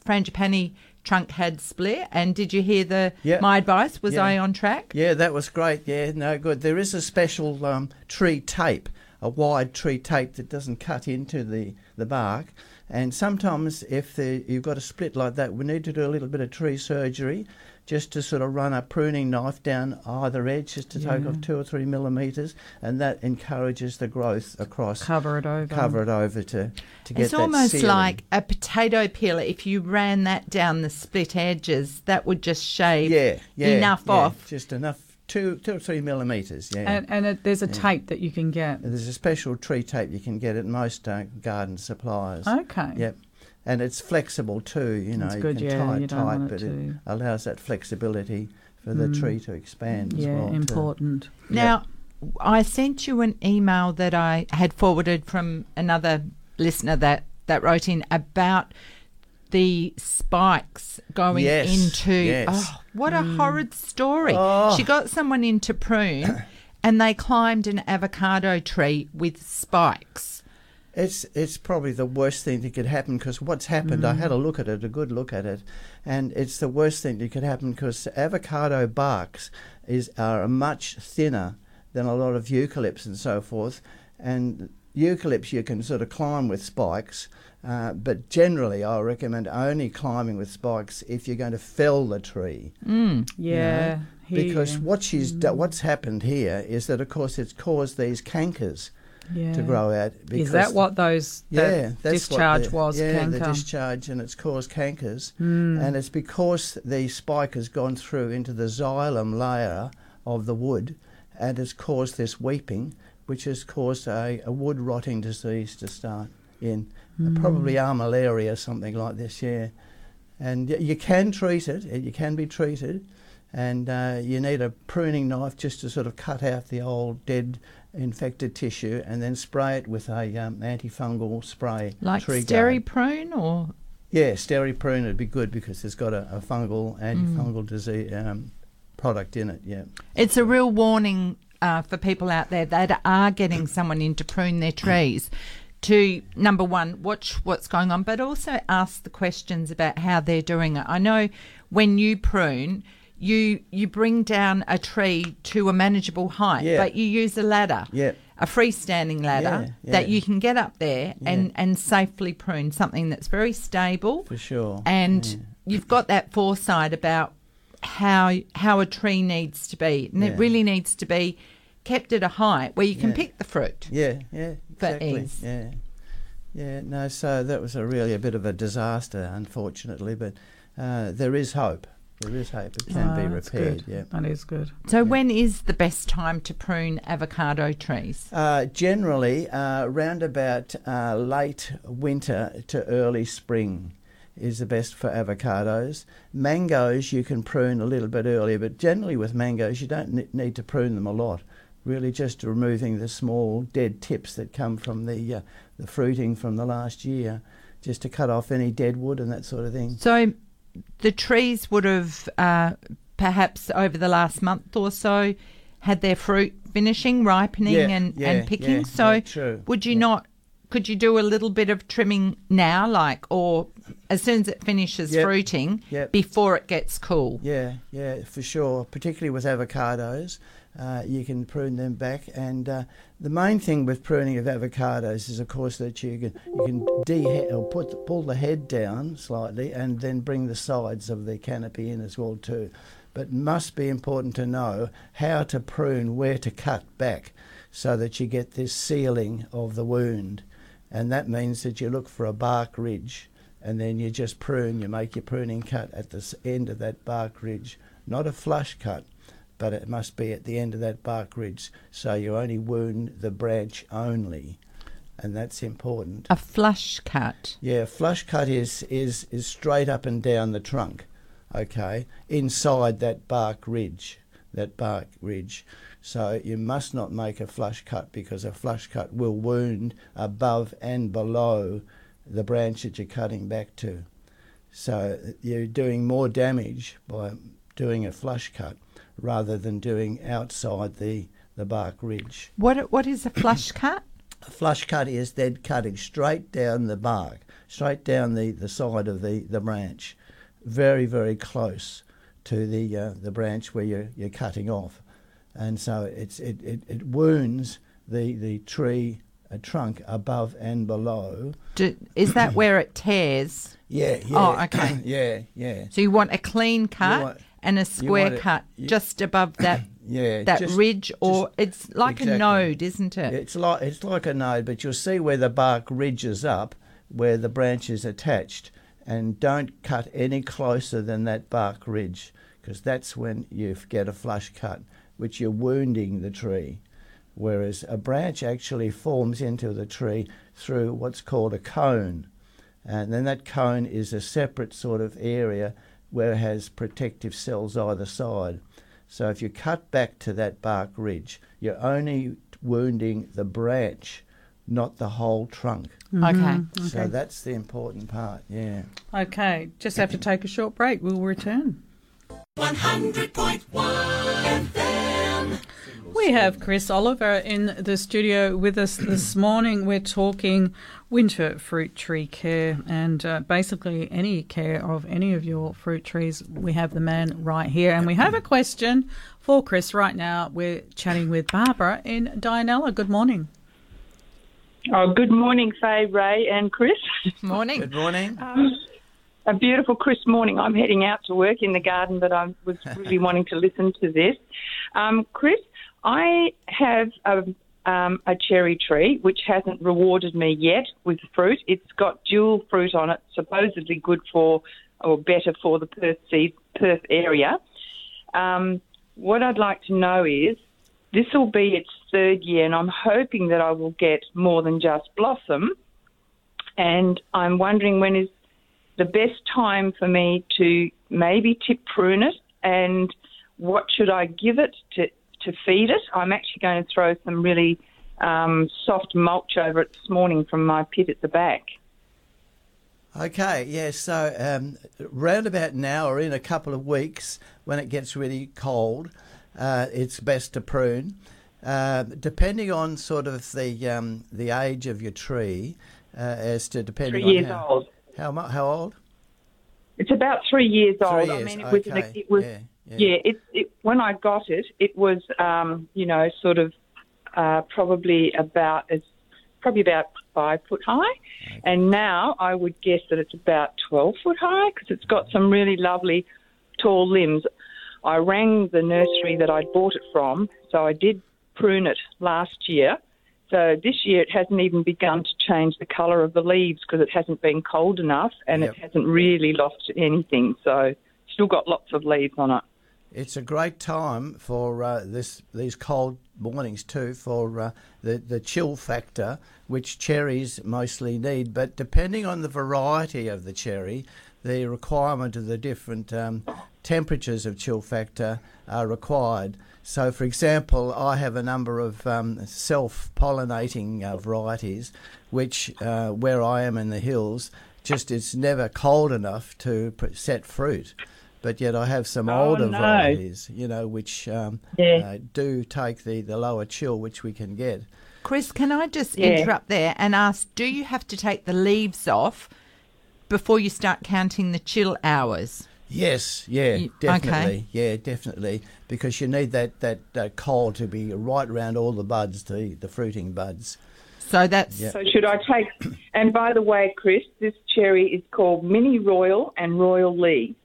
frangipani trunk had split. And did you hear the Yeah. my advice? Was Yeah. I on track? Yeah, that was great. Yeah, no, good. There is a special um, tree tape, a wide tree tape that doesn't cut into the, the bark. And sometimes, if the, you've got a split like that, we need to do a little bit of tree surgery just to sort of run a pruning knife down either edge, just to take off two or three millimetres, and that encourages the growth across. Cover it over. Cover it over to, to get It's that almost sealing. like a potato peeler. If you ran that down the split edges, that would just shave yeah, yeah, enough yeah, off. just enough two two or three millimetres. Yeah, And, and it, there's a tape that you can get. There's a special tree tape you can get at most uh, garden suppliers. Okay. Yep. And it's flexible too, you know. That's you good, can yeah, tie you it don't tight, want it but it allows that flexibility for the mm. tree to expand as Yeah, well. too. important. Now, I sent you an email that I had forwarded from another listener that, that wrote in about the spikes going Yes, into. yes. Oh, what a mm. horrid story. Oh. She got someone in to prune [coughs] and they climbed an avocado tree with spikes. It's it's probably the worst thing that could happen because what's happened. I had a mm. look at it, a good look at it, and it's the worst thing that could happen because avocado barks is are much thinner than a lot of eucalypts and so forth, and eucalypts you can sort of climb with spikes. Uh, but generally, I recommend only climbing with spikes if you're going to fell the tree. Mm, yeah. hear because you. what she's do- mm. what's happened here is that, of course, it's caused these cankers yeah. to grow out. Is that what those that yeah, that's what discharge was? Yeah, canker? the discharge, and it's caused cankers, Hmm. and it's because the spike has gone through into the xylem layer of the wood, and has caused this weeping, which has caused a, a wood rotting disease to start in, Hmm. probably armillaria or something like this. Yeah, and y- you can treat it. It it can be treated. And uh, you need a pruning knife just to sort of cut out the old dead infected tissue and then spray it with a um, antifungal spray. Like Steri-prune or. Yeah, steri prune would be good because it's got a, a fungal antifungal disease um, product in it. Yeah. It's a real warning uh, for people out there that are getting someone in to prune their trees to number one, watch what's going on, but also ask the questions about how they're doing it. I know when you prune, you you bring down a tree to a manageable height, Yeah. but you use a ladder. Yeah. A freestanding ladder Yeah, that you can get up there and, and safely prune something that's very stable For sure. and you've got that foresight about how how a tree needs to be, and it really needs to be kept at a height where you can pick the fruit. Yeah, yeah, For exactly. ease. Yeah, yeah. No, so that was a really a bit of a disaster, unfortunately, but uh, there is hope. There is hope. It can Ah, be that's repaired. good. Yeah. That is good. So, when is the best time to prune avocado trees? Uh, generally, uh, round about uh, late winter to early spring is the best for avocados. Mangoes you can prune a little bit earlier, but generally with mangoes you don't ne- need to prune them a lot. Really, just removing the small dead tips that come from the uh, the fruiting from the last year, just to cut off any dead wood and that sort of thing. So, the trees would have uh, perhaps over the last month or so had their fruit finishing, ripening, Yeah, and, yeah, and picking. yeah, so, would you not? Could you do a little bit of trimming now, like, or as soon as it finishes Yep, fruiting, yep. before it gets cool? Yeah, yeah, for sure. Particularly with avocados, uh, you can prune them back. And uh, the main thing with pruning of avocados is, of course, that you can you can de or put pull the head down slightly and then bring the sides of the canopy in as well too. But must be important to know how to prune, where to cut back, so that you get this sealing of the wound. And that means that you look for a bark ridge and then you just prune, you make your pruning cut at the end of that bark ridge. Not a flush cut, but it must be at the end of that bark ridge, so you only wound the branch only. And that's important. A flush cut. Yeah, flush cut is, is, is straight up and down the trunk, okay, inside that bark ridge, that bark ridge. So you must not make a flush cut because a flush cut will wound above and below the branch that you're cutting back to. So you're doing more damage by doing a flush cut rather than doing outside the, the bark ridge. What what is a flush [coughs] cut? A flush cut is then cutting straight down the bark, straight down the, the side of the, the branch, very, very close to the uh, the branch where you're, you're cutting off. And so it's, it, it, it wounds the, the tree a trunk above and below. Do, is that [coughs] where it tears? Yeah, yeah. Oh, okay. [coughs] yeah, yeah. So you want a clean cut and a square want it- cut you- just above [coughs] that Yeah, that just- ridge, or it's like exactly. a node, isn't it? It's like it's like a node, but you'll see where the bark ridges up, where the branch is attached, and don't cut any closer than that bark ridge, because that's when you get a flush cut, which you're wounding the tree. Whereas a branch actually forms into the tree through what's called a cone, and then that cone is a separate sort of area where it has protective cells either side. So if you cut back to that bark ridge, you're only wounding the branch, not the whole trunk. Mm-hmm. Okay. Mm-hmm. So Okay. that's the important part, yeah. Okay, just have to take a short break. We'll return. 100.1 FM. We have Chris Oliver in the studio with us this morning. We're talking winter fruit tree care and uh, basically any care of any of your fruit trees. We have the man right here. And we have a question for Chris right now. We're chatting with Barbara in Dianella. Good morning. Oh, good morning, Faye, Ray, and Chris. Morning. Good morning. Um, a beautiful crisp morning. I'm heading out to work in the garden, but I was really [laughs] wanting to listen to this. Um, Chris, I have a, um, a cherry tree which hasn't rewarded me yet with fruit. It's got dual fruit on it, supposedly good for or better for the Perth, Perth area. Um, what I'd like to know is this will be its third year, and I'm hoping that I will get more than just blossom. And I'm wondering when is the best time for me to maybe tip prune it, and what should I give it to to feed it? I'm actually going to throw some really um, soft mulch over it this morning from my pit at the back. Okay, yeah, so um, round about now or in a couple of weeks when it gets really cold, uh, it's best to prune. Uh, depending on sort of the um, the age of your tree, uh, as to depending Three on years how, old. how how old? It's about three years Three old. I years, mean, it was, an, okay, it was yeah, yeah, yeah. it, it, when I got it, it was, um, you know, sort of uh, probably about, it's probably about five foot high. And now I would guess that it's about 12 foot high because it's got some really lovely tall limbs. I rang the nursery that I'd bought it from, so I did prune it last year. So this year it hasn't even begun to change the colour of the leaves because it hasn't been cold enough and Yep. it hasn't really lost anything. So still got lots of leaves on it. It's a great time for uh, this these cold mornings too for uh, the the chill factor, which cherries mostly need. But depending on the variety of the cherry, the requirement of the different um, temperatures of chill factor are required. So, for example, I have a number of um, self-pollinating uh, varieties, which uh, where I am in the hills, just it's never cold enough to set fruit. But yet I have some Oh, older no. varieties, you know, which um, Yeah. uh, do take the, the lower chill, which we can get. Chris, can I just Yeah. interrupt there and ask do you have to take the leaves off before you start counting the chill hours? Yes, yeah, You- definitely, okay. yeah, definitely, because you need that that uh, cold to be right around all the buds, the the fruiting buds. So that's Yeah. So should I take? And by the way, Chris, this cherry is called Minnie Royal and Royal Lee,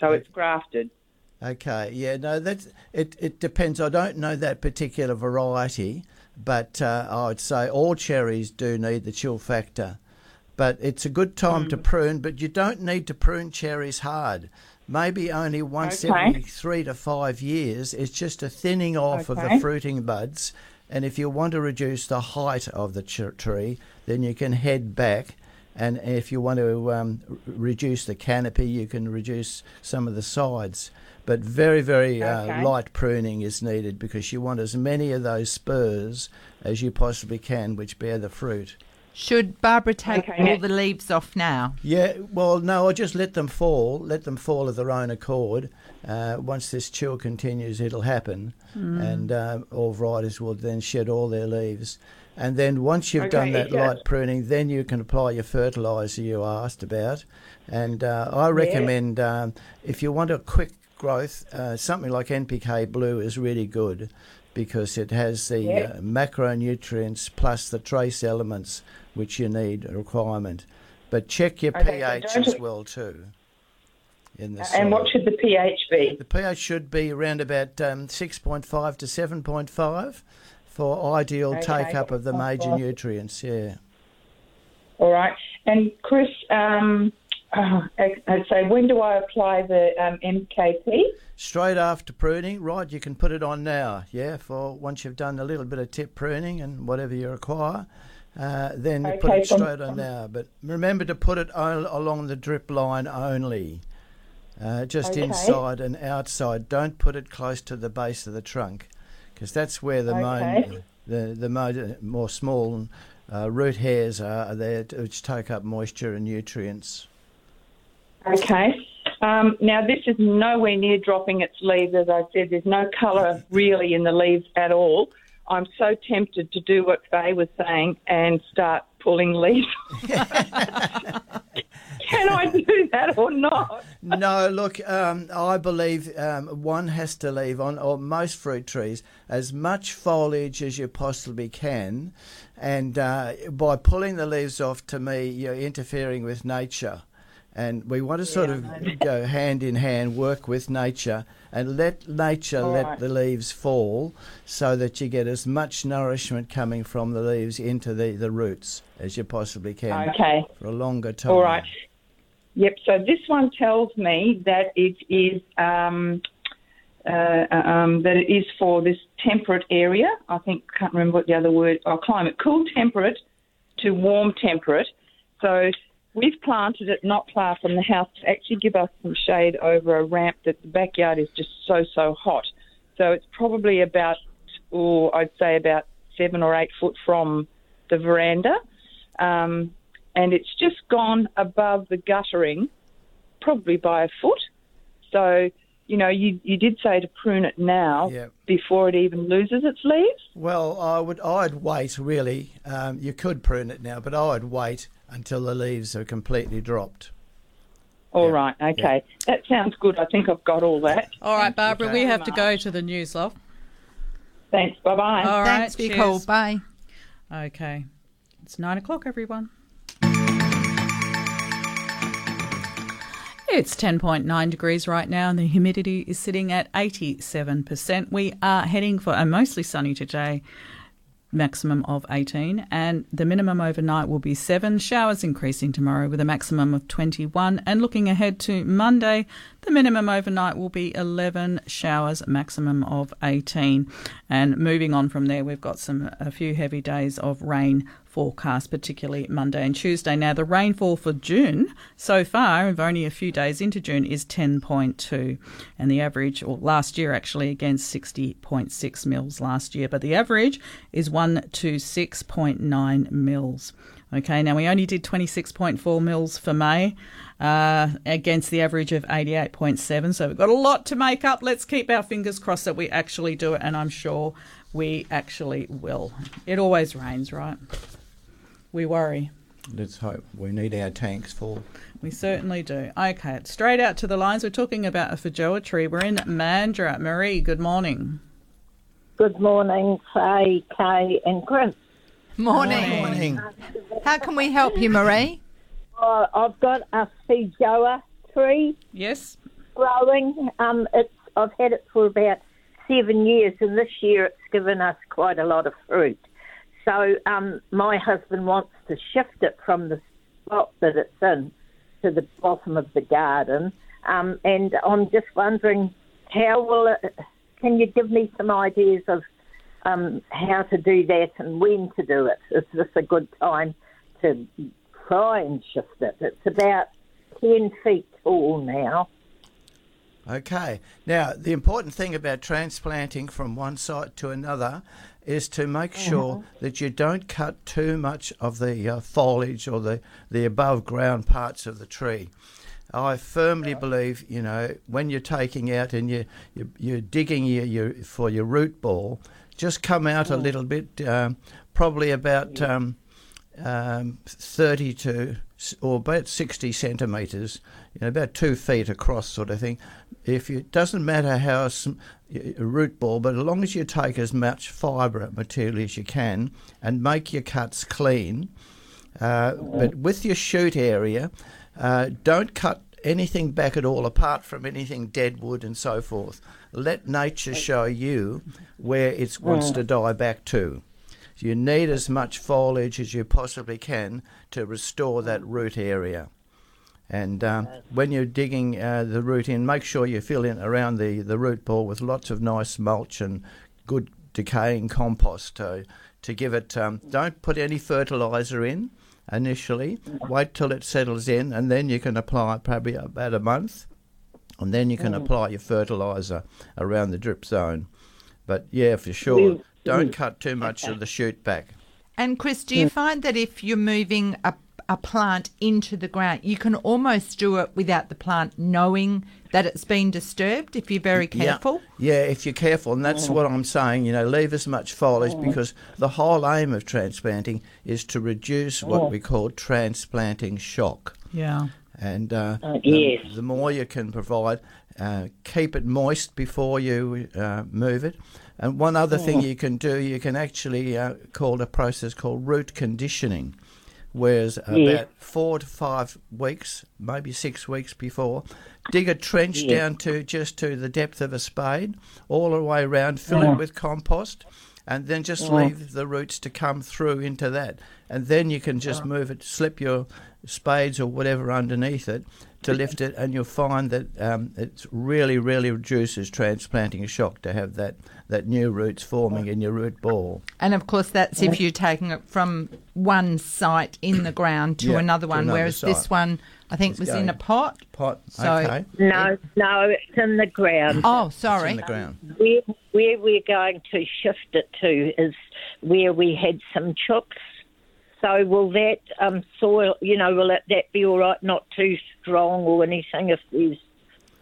so it's grafted. Okay, yeah, no, that's it. It depends. I don't know that particular variety, but uh, I would say all cherries do need the chill factor. But it's a good time to prune, but you don't need to prune cherries hard. Maybe only once Okay. every three to five years. It's just a thinning off of the fruiting buds. And if you want to reduce the height of the ch- tree, then you can head back. And if you want to um, reduce the canopy, you can reduce some of the sides. But very, very uh, Okay. light pruning is needed because you want as many of those spurs as you possibly can, which bear the fruit. should Barbara take Okay, all now- the leaves off now? Yeah, well, no, I just let them fall. Let them fall of their own accord. Uh, once this chill continues, it'll happen, and uh, all varieties will then shed all their leaves. And then once you've done that yeah. light pruning, then you can apply your fertiliser you asked about. And uh, I recommend um, if you want a quick growth, uh, something like NPK Blue is really good because it has the Yeah. uh, macronutrients plus the trace elements which you need a requirement. But check your Okay, pH don't as well too. In the And what should the pH be? the pH should be around about um, 6.5 to 7.5 for ideal Okay, take up of the major 6.5. nutrients. Yeah. All right. And Chris, um, uh, I'd say when do I apply the um, MKP? Straight after pruning, right? You can put it on now. Yeah, for once you've done a little bit of tip pruning and whatever you require, uh, then you put it straight on now. But remember to put it o- along the drip line only. Uh, just Okay. inside and outside. Don't put it close to the base of the trunk, because that's where the Okay. mo- the the mo- more small uh, root hairs are there, which take up moisture and nutrients. Okay. Um, now, this is nowhere near dropping its leaves. As I said, there's no colour [laughs] really in the leaves at all. I'm so tempted to do what Faye was saying and start pulling leaves. [laughs] [laughs] [laughs] Can I do that or not? no, look, um, I believe um, one has to leave on, or most fruit trees, as much foliage as you possibly can. And uh, by pulling the leaves off, to me, you're interfering with nature. And we want to sort of go hand in hand, work with nature, and let nature All let right. the leaves fall so that you get as much nourishment coming from the leaves into the, the roots as you possibly can Okay. for a longer time. All right. Yep. So this one tells me that it is um, uh, um, that it is for this temperate area. I think can't remember what the other word. Oh, climate, cool temperate to warm temperate. So we've planted it not far from the house to actually give us some shade over a ramp that the backyard is just so so hot. So it's probably about, or I'd say about seven or eight foot from the veranda. Um, and it's just gone above the guttering, probably by a foot. So, you know, you, you did say to prune it now Yep. before it even loses its leaves. Well, I would I'd wait really. Um, you could prune it now, but I'd wait until the leaves are completely dropped. All right, okay. That sounds good. I think I've got all that. All right, Barbara, Okay. we have to go to the news, love. Thanks. Bye bye. All right, Thanks for your cheers. call. Bye. Okay. It's nine o'clock, everyone. It's 10.9 degrees right now, and the humidity is sitting at 87%. We are heading for a mostly sunny today, maximum of 18, and the minimum overnight will be 7. Showers increasing tomorrow with a maximum of 21. And looking ahead to Monday, the minimum overnight will be 11, showers, maximum of 18. And moving on from there, we've got some a few heavy days of rain forecast, particularly Monday and Tuesday. Now, the rainfall for June so far, and only a few days into June, is 10.2, and the average, or last year actually, against 60.6 mils last year, but the average is 126.9 mils. Okay, now we only did 26.4 mils for May uh, against the average of 88.7, so we've got a lot to make up. Let's keep our fingers crossed that we actually do it, and I'm sure we actually will. It always rains, right? We worry. Let's hope we need our tanks full. We certainly do. Okay, straight out to the lines. We're talking about a Feijoa tree. We're in Mandurah. Marie, good morning. Good morning, Faye, Kay, and Chris. Morning. Morning. How can we help you, Marie? Uh, I've got a Feijoa tree Yes. growing. Um, it's I've had it for about seven years, and this year it's given us quite a lot of fruit. So um, my husband wants to shift it from the spot that it's in to the bottom of the garden, um, and I'm just wondering how will it? Can you give me some ideas of um, how to do that and when to do it? Is this a good time to try and shift it? It's about ten feet tall now. Okay. Now, the important thing about transplanting from one site to another is to make sure that you don't cut too much of the uh, foliage or the, the above ground parts of the tree. I firmly believe, you know, when you're taking out and you, you, you're digging your, your, for your root ball, just come out a little bit, um, probably about um, um, 30 to or about 60 centimetres, you know, about two feet across, sort of thing. If you, it doesn't matter how sm- a root ball, but as long as you take as much fibre material as you can and make your cuts clean. Uh, but with your shoot area, uh, don't cut anything back at all, apart from anything dead wood and so forth. Let nature show you where it wants to die back to. You need as much foliage as you possibly can to restore that root area. And um, when you're digging uh, the root in, make sure you fill in around the, the root ball with lots of nice mulch and good decaying compost to, to give it. Um, don't put any fertiliser in initially. Wait till it settles in, and then you can apply it probably about a month, and then you can apply your fertiliser around the drip zone. But yeah, for sure, We- don't we- cut too much of the shoot back. And Chris, do you find that if you're moving a, a plant into the ground, you can almost do it without the plant knowing that it's been disturbed if you're very careful? Yeah, yeah if you're careful, and that's what I'm saying. You know, leave as much foliage because the whole aim of transplanting is to reduce what we call transplanting shock. Yeah. And uh, Uh, the- yes. the, more you can provide, uh, keep it moist before you uh, move it. And one other thing Mm. you can do, you can actually uh, call a process called root conditioning, whereas Yeah. about four to five weeks, maybe six weeks before, dig a trench Yeah. down to just to the depth of a spade, all the way around, fill it with compost, and then just leave the roots to come through into that. And then you can just move it, slip your spades or whatever underneath it to lift it, and you'll find that um, it really, really reduces transplanting shock to have that, that new roots forming in your root ball. And of course, that's if you're taking it from one site in the ground to Yeah, another to one, another whereas this one, I think, It's was going- in a pot. Pot, So okay. No, no, it's in the ground. Oh, sorry. in the ground. Where, where we're going to shift it to is where we had some chooks So will that um, soil, you know, will that, that be all right? Not too strong or anything if there's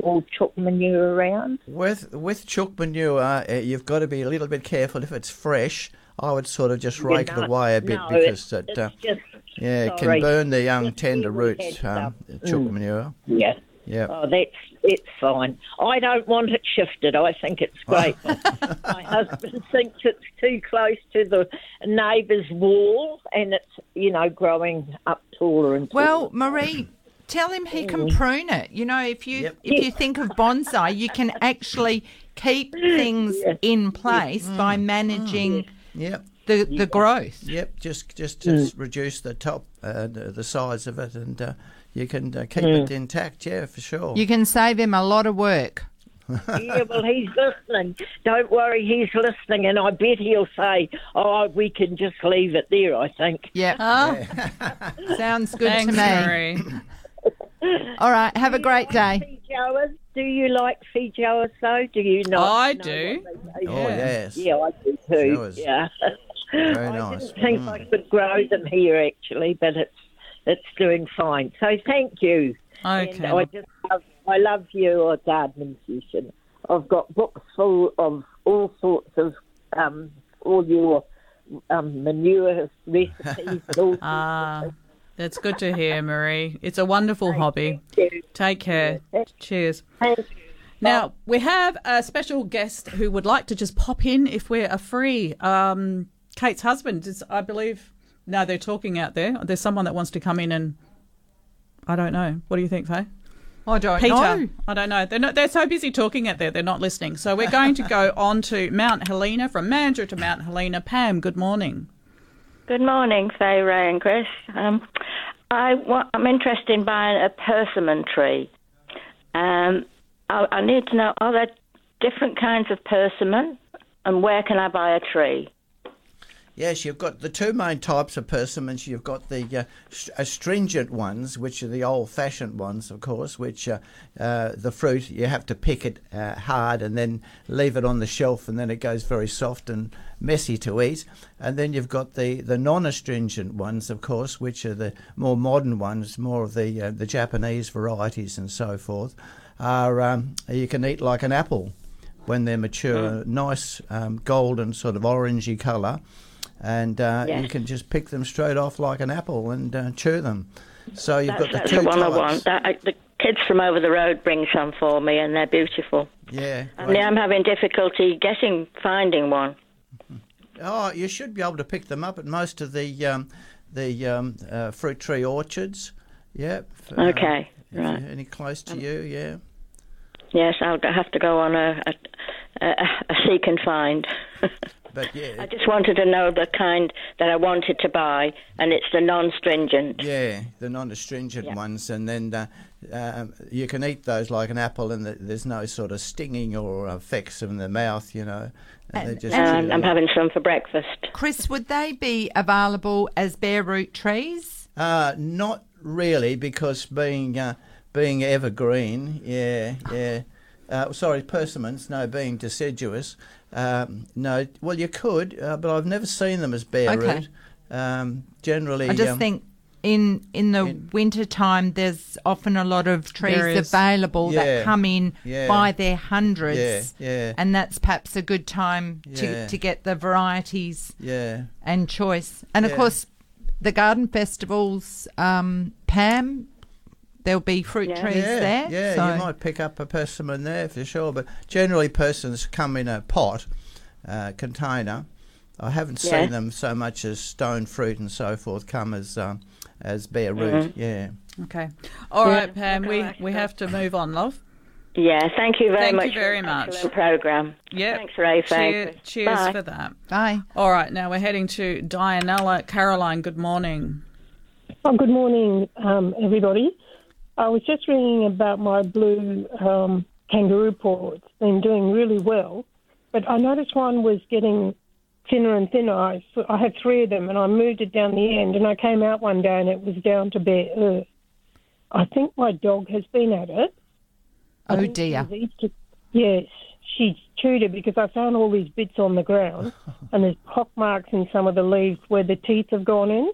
all chook manure around. With with chook manure, uh, you've got to be a little bit careful if it's fresh. I would sort of just Yeah, rake no, it away a bit no, because it- it, uh, just- yeah, it can burn the young tender roots. Um, chook Mm. manure. Yeah. Yeah. Oh, that's it's fine. I don't want it shifted. I think it's great. [laughs] My husband thinks it's too close to the neighbour's wall, and it's you know growing up taller and taller. Well, Marie, tell him he can prune it. You know, if you if you think of bonsai, you can actually keep things in place by managing Yep. the the growth. Yep, just just to Mm. reduce the top, uh, the the size of it, and uh, you can uh, keep Mm. it intact. Yeah, for sure. You can save him a lot of work. [laughs] yeah, well, he's listening. Don't worry, he's listening, and I bet he'll say, "Oh, we can just leave it there." I think. Yeah. [laughs] Sounds good Thanks, to me. Marie. [laughs] All right. Have a great day. Feijoas? Do you like feijoas though? Do you not? I do. what they taste Oh, like? yes. Yeah, I do too. Feijoas. Yeah. Very I nice. didn't think Mm. I could grow them here actually, but it's it's doing fine. So thank you. Okay. And I just love, I love your gardening session. I've got books full of all sorts of um, all your um, manure recipes. [laughs] Ah, that's good to hear, Marie. It's a wonderful hobby. you. Take care. Cheers. Thank you. Now, we have a special guest who would like to just pop in if we're a free. Um, Kate's husband is, I believe, no, they're talking out there. There's someone that wants to come in and I don't know. What do you think, Faye? I don't Peter, know. I don't know. They're not. They're so busy talking out there. They're not listening. So we're going to go [laughs] on to Mount Helena from Mandurah to Mount Helena. Pam, good morning. Good morning, Faye, Ray, and Chris. Um, I wa- I'm interested in buying a persimmon tree. Um, I, I need to know are there different kinds of persimmon, and where can I buy a tree? Yes, you've got the two main types of persimmons. You've got the uh, st- astringent ones, which are the old-fashioned ones, of course. Which uh, uh, the fruit you have to pick it uh, hard and then leave it on the shelf, and then it goes very soft and messy to eat. And then you've got the, the non-astringent ones, of course, which are the more modern ones, more of the uh, the Japanese varieties and so forth. Are um, you can eat like an apple when they're mature, nice um, golden sort of orangey colour and uh, Yes. you can just pick them straight off like an apple and uh, chew them. So you've that's got the that's two the one I want. That, I, the kids from over the road bring some for me, and they're beautiful. Yeah. And now I'm having difficulty getting finding one. Oh, you should be able to pick them up at most of the um, the um, uh, fruit tree orchards. Yep. Uh, Okay, right. Any close to you? Yeah. Yes, I'll have to go on a, a, a, a seek and find. [laughs] But yeah. I just wanted to know the kind that I wanted to buy, and it's the non-stringent. Yeah, the non-astringent ones, and then uh, um, you can eat those like an apple, and the, there's no sort of stinging or effects in the mouth, you know. And, they just chew And I'm having some for breakfast. Chris, would they be available as bare root trees? Uh, not really, because being uh, being evergreen, yeah, yeah. Uh, sorry, persimmons, no, being deciduous, um, no. Well, you could, uh, but I've never seen them as bare Okay. root. Um, generally, I just um, think in in the winter time there's often a lot of trees There is. available Yeah. that come in Yeah. by their hundreds. Yeah, yeah. And that's perhaps a good time to, Yeah. to get the varieties Yeah. and choice. And of course the garden festivals, um, Pam, there'll be fruit trees yeah, there. Yeah, so- you might pick up a persimmon there for sure, but generally persons come in a pot, uh, container. I haven't Yeah. seen them so much as stone fruit and so forth come as um, as bare root. Mhm. Yeah. Okay. All Yeah, right, Pam. We we have to move on, love. Yeah, thank you very Thank much. Thank you very for much. Excellent program. Yeah. Thanks, Ray. Cheer, cheers Bye. for that. Bye. All right, now we're heading to Dianella. Caroline, good morning. Oh, good morning, um, everybody. I was just reading about my blue um, kangaroo paw. It's been doing really well, but I noticed one was getting thinner and thinner. I, I had three of them, and I moved it down the end, and I came out one day and it was down to bare earth. I think my dog has been at it. Oh dear. she's Yes, she chewed it because I found all these bits on the ground, [laughs] and there's pock marks in some of the leaves where the teeth have gone in.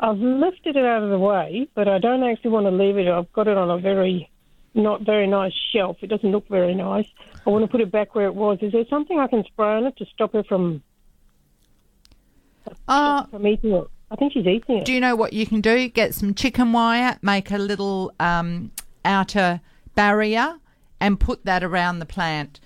I've lifted it out of the way, but I don't actually want to leave it. I've got it on a very not very nice shelf. It doesn't look very nice. I want to put it back where it was. Is there something I can spray on it to stop her from Uh, from eating it? I think she's eating it. Do you know what you can do? Get some chicken wire, make a little um, outer barrier, and put that around the plant.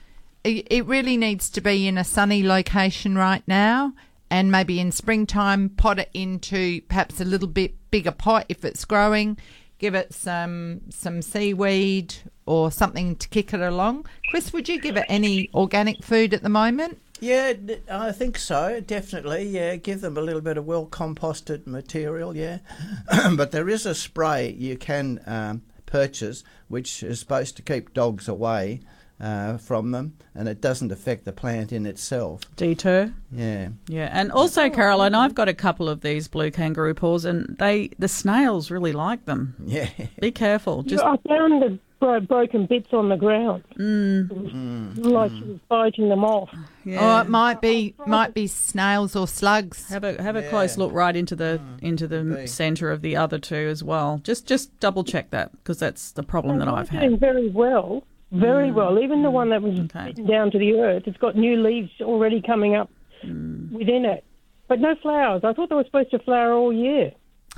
It, it really needs to be in a sunny location right now, and maybe in springtime, pot it into perhaps a little bit bigger pot if it's growing. Give it some some seaweed or something to kick it along. Chris, would you give it any organic food at the moment? Yeah, i think so. Definitely. Yeah, give them a little bit of well composted material. Yeah, [coughs] but there is a spray you can um, purchase which is supposed to keep dogs away uh, from them, and it doesn't affect the plant in itself. Deter. Yeah. Yeah, and also, Caroline, I've got a couple of these blue kangaroo paws, and they the snails really like them. Yeah. Be careful. Just I found the bro- broken bits on the ground. Mm. Like she was biting them off. Or it might be might be snails or slugs. Have a have a close look right into the Mm. into the centre of the other two as well. Just just double check that because that's the problem that I've doing had. very well, very Mm. well. Even the one that was beaten down to the earth, it's got new leaves already coming up Mm. within it, but no flowers. I thought they were supposed to flower all year.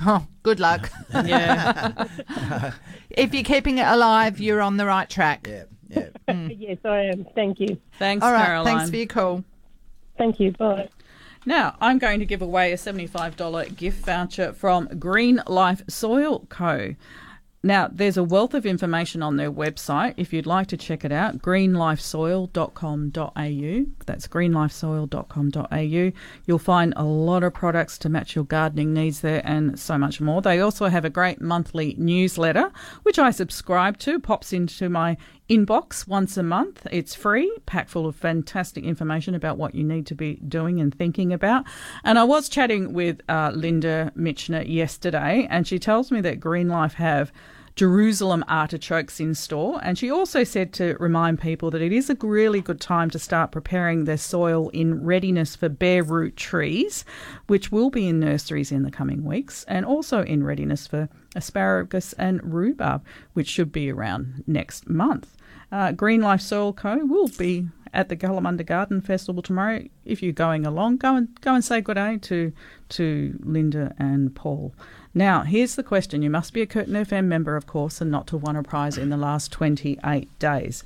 Oh, good luck. [laughs] Yeah. [laughs] if you're keeping it alive, you're on the right track. Yeah, yeah. [laughs] yes, I am. Thank you. Thanks, All right, Caroline. thanks for your call. Thank you. Bye. Now, I'm going to give away a $75 gift voucher from Green Life Soil Co. Now, there's a wealth of information on their website if you'd like to check it out greenlifesoil.com.au. That's greenlifesoil.com.au. You'll find a lot of products to match your gardening needs there and so much more. They also have a great monthly newsletter, which I subscribe to, pops into my inbox once a month. It's free, packed full of fantastic information about what you need to be doing and thinking about. And I was chatting with uh, Linda Mitchner yesterday, and she tells me that Green Life have Jerusalem artichokes in store. And she also said to remind people that it is a really good time to start preparing their soil in readiness for bare root trees, which will be in nurseries in the coming weeks, and also in readiness for asparagus and rhubarb, which should be around next month. Uh, Green Life Soil Co. will be at the Kalamunda Garden Festival tomorrow. If you're going along, go and go and say good day to to Linda and Paul. Now, here's the question. You must be a Curtin FM member, of course, and not to won a prize in the last 28 days.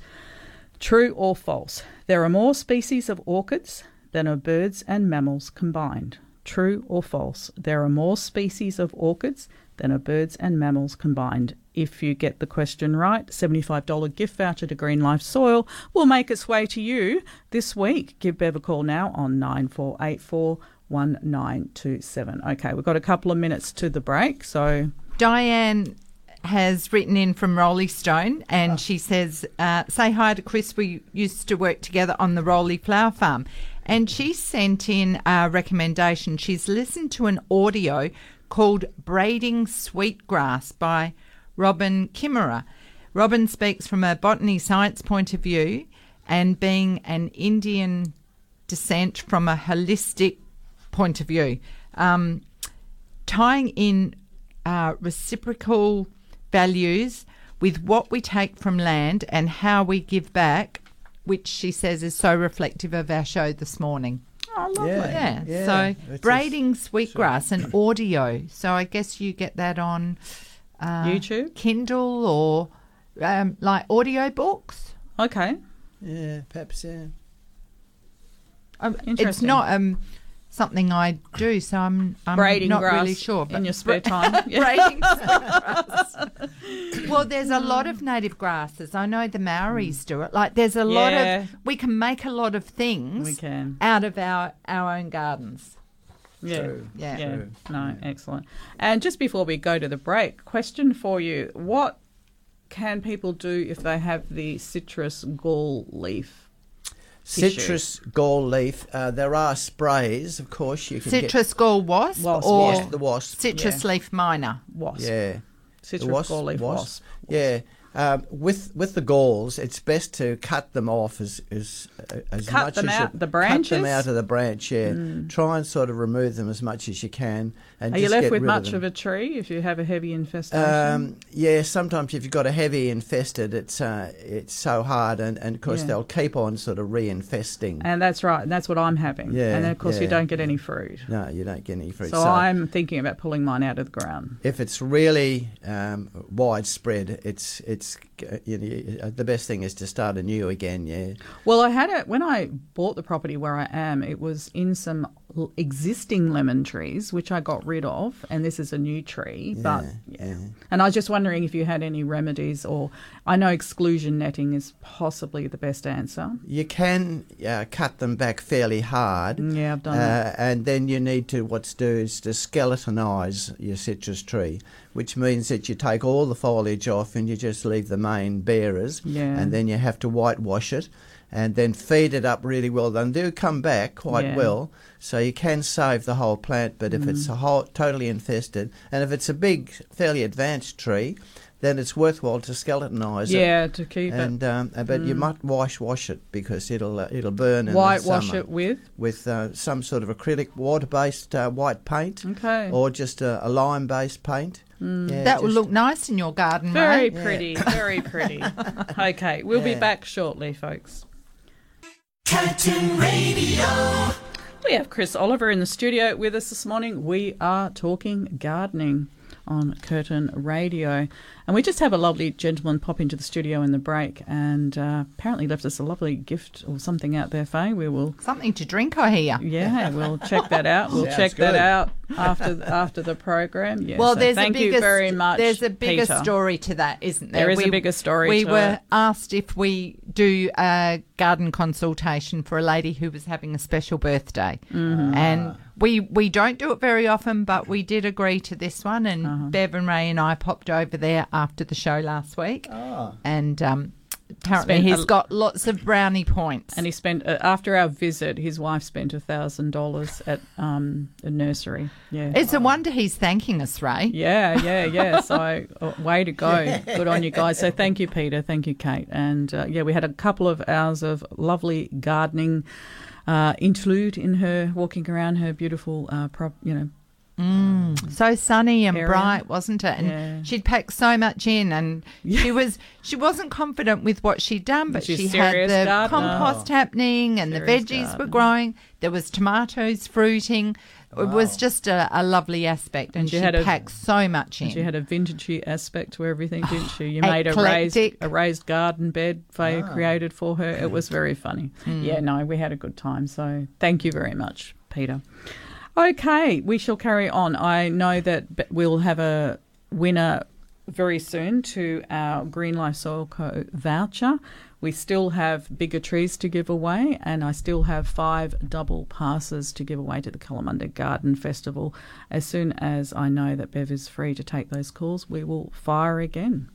True or false? There are more species of orchids than of birds and mammals combined. True or false? There are more species of orchids than of birds and mammals combined. If you get the question right, $75 gift voucher to Green Life Soil will make its way to you this week. Give Bev a call now on 9484 1927. Okay, we've got a couple of minutes to the break, so Diane has written in from Roleystone and she says, uh, Say hi to Chris. We used to work together on the Rolly Flower Farm. And she sent in a recommendation. She's listened to an audio called Braiding Sweetgrass by Robin Kimmerer. Robin speaks from a botany science point of view and being an Indian descent from a holistic point of view. Um, tying in uh, reciprocal values with what we take from land and how we give back, which she says is so reflective of our show this morning. Oh, lovely. Yeah. Yeah, so it is- braiding sweetgrass and audio. So I guess you get that on uh, YouTube? Kindle, or um, like audio books. Okay. Yeah, perhaps, yeah. Um, it's not um, something I do, so I'm, I'm Braiding not grass really sure. But in your spare time. [laughs] Braiding [laughs] sweetgrass. well, there's a lot of native grasses. I know the Maoris mm. do it. Like there's a lot Yeah. of we can make a lot of things We can. out of our our own gardens. Yeah. True. Yeah. Yeah. True. No, excellent. And just before we go to the break, question for you. What can people do if they have the citrus gall leaf? Issue? Citrus gall leaf. Uh, there are sprays, of course. You can Citrus gall wasp, Wasp, or Wasp, the wasp. citrus Yeah. leaf minor. Wasp. Yeah. Citrus wasp, gall leaf wasp. wasp. Yeah. Um, with with the galls, it's best to cut them off as as as Cut much them as out, you, the Cut them out of the branch. Yeah, Mm. try and sort of remove them as much as you can. And Are you left with much of, of, a tree if you have a heavy infestation? Um, yeah, sometimes if you've got a heavy infested, it's uh, it's so hard, and, and of course Yeah. they'll keep on sort of reinfesting. and that's right, and that's what I'm having. Yeah, and then of course you don't get any fruit. No, you don't get any fruit. So, I'm thinking about pulling mine out of the ground. if it's really um, widespread, it's it's you know, the best thing is to start anew again. Yeah. Well, I had when I bought the property where I am. It was in some existing lemon trees, which I got rid of, and this is a new tree. but yeah. and I was just wondering if you had any remedies, or I know exclusion netting is possibly the best answer. You can uh, cut them back fairly hard. Yeah, I've done uh, that. And then you need to what's do is to skeletonise your citrus tree, which means that you take all the foliage off and you just leave the main bearers. Yeah. And then you have to whitewash it, and then feed it up really well. They do come back quite Yeah. well, so you can save the whole plant. But if it's Mm. a whole totally infested, and if it's a big, fairly advanced tree. Then it's worthwhile to skeletonise it. Yeah, to keep it. and, Um, uh, but you Mm. might wash wash it because it'll uh, it'll burn. In Whitewash it with? with uh, some sort of acrylic water based uh, white paint. Okay. Or just a, a lime based paint. Mm. Yeah, that will look nice in your garden, Very Ray. pretty, very pretty. [laughs] Okay, we'll be back shortly, folks. Curtin Radio. We have Chris Oliver in the studio with us this morning. We are talking gardening on Curtin Radio. And we just have a lovely gentleman pop into the studio in the break and uh, apparently left us a lovely gift or something out there, Faye. We will. Something to drink, I hear. Yeah, we'll check that out. We'll Sounds check that out after after the program. Yeah, well, so there's thank a bigger you very much. There's a bigger Peter. story to that, isn't there? There is a bigger story We to were it. asked if we do a garden consultation for a lady who was having a special birthday, Mhm. and we we don't do it very often, but we did agree to this one. And Uh-huh. Bev and Ray and I popped over there after the show last week, Ah. and um, apparently Spent he's a- got lots of brownie points. And he spent uh, after our visit, his wife spent a thousand dollars at um, a nursery. Yeah, It's a wonder he's thanking us, Ray. Yeah, yeah, yeah. [laughs] So, uh, way to go. Good on you guys. So, thank you, Peter. Thank you, Kate. And uh, yeah, we had a couple of hours of lovely gardening uh, interlude in her walking around her beautiful, uh, prop, you know. Mm, so sunny and bright, wasn't it? And Yeah. she'd packed so much in, and she was she wasn't confident with what she'd done, but She's she had the gardener. compost happening, and Serious the veggies were growing. There was tomatoes fruiting. It was just a, a lovely aspect, and, And she she, had a- packed so much in. She had a vintagey aspect to everything, didn't [sighs] she? You made a raised, a raised garden bed Faye Ah. created for her. It was very funny. Mm. Yeah, no, we had a good time. So thank you very much, Peter. Okay, we shall carry on. I know that we'll have a winner very soon to our Green Life Soil Co voucher. We still have bigger trees to give away, and I still have five double passes to give away to the Kalamunda Garden Festival. As soon as I know that Bev is free to take those calls, we will fire again.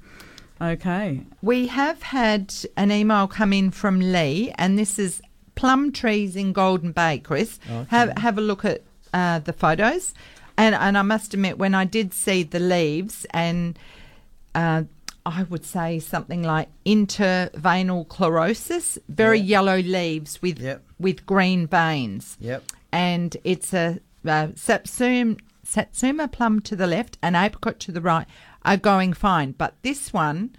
Okay. We have had an email come in from Lee, and this is plum trees in Golden Bay. Chris, oh, Okay. have have a look at uh, the photos, and and I must admit, when I did see the leaves, and uh, I would say something like interveinal chlorosis, very yellow leaves with with green veins. Yep. And it's a uh, Satsuma, Satsuma plum to the left and apricot to the right are going fine, but this one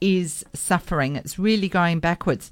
is suffering. It's really going backwards.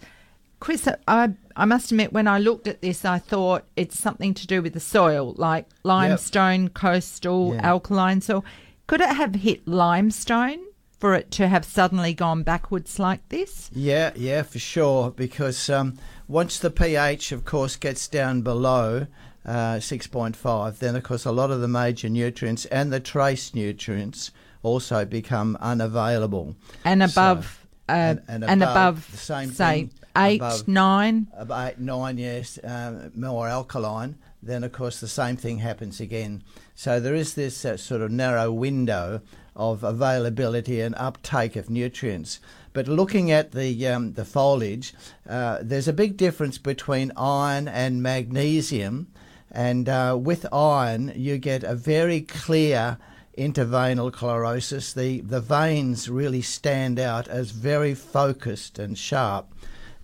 Chris, I I must admit, when I looked at this, I thought it's something to do with the soil, like limestone, coastal, Yeah. alkaline soil. Could it have hit limestone for it to have suddenly gone backwards like this? Yeah, yeah, for sure. Because um, once the pH, of course, gets down below uh, 6.5, then, of course, a lot of the major nutrients and the trace nutrients also become unavailable. And So- above, uh, and, and and above, above, the same say, thing, eight, above- nine. About eight, nine, yes, um, more alkaline, then of course the same thing happens again. So there is this uh, sort of narrow window of availability and uptake of nutrients. But looking at the um, the foliage, uh, there's a big difference between iron and magnesium, and uh, with iron you get a very clear interveinal chlorosis. The the veins really stand out as very focused and sharp.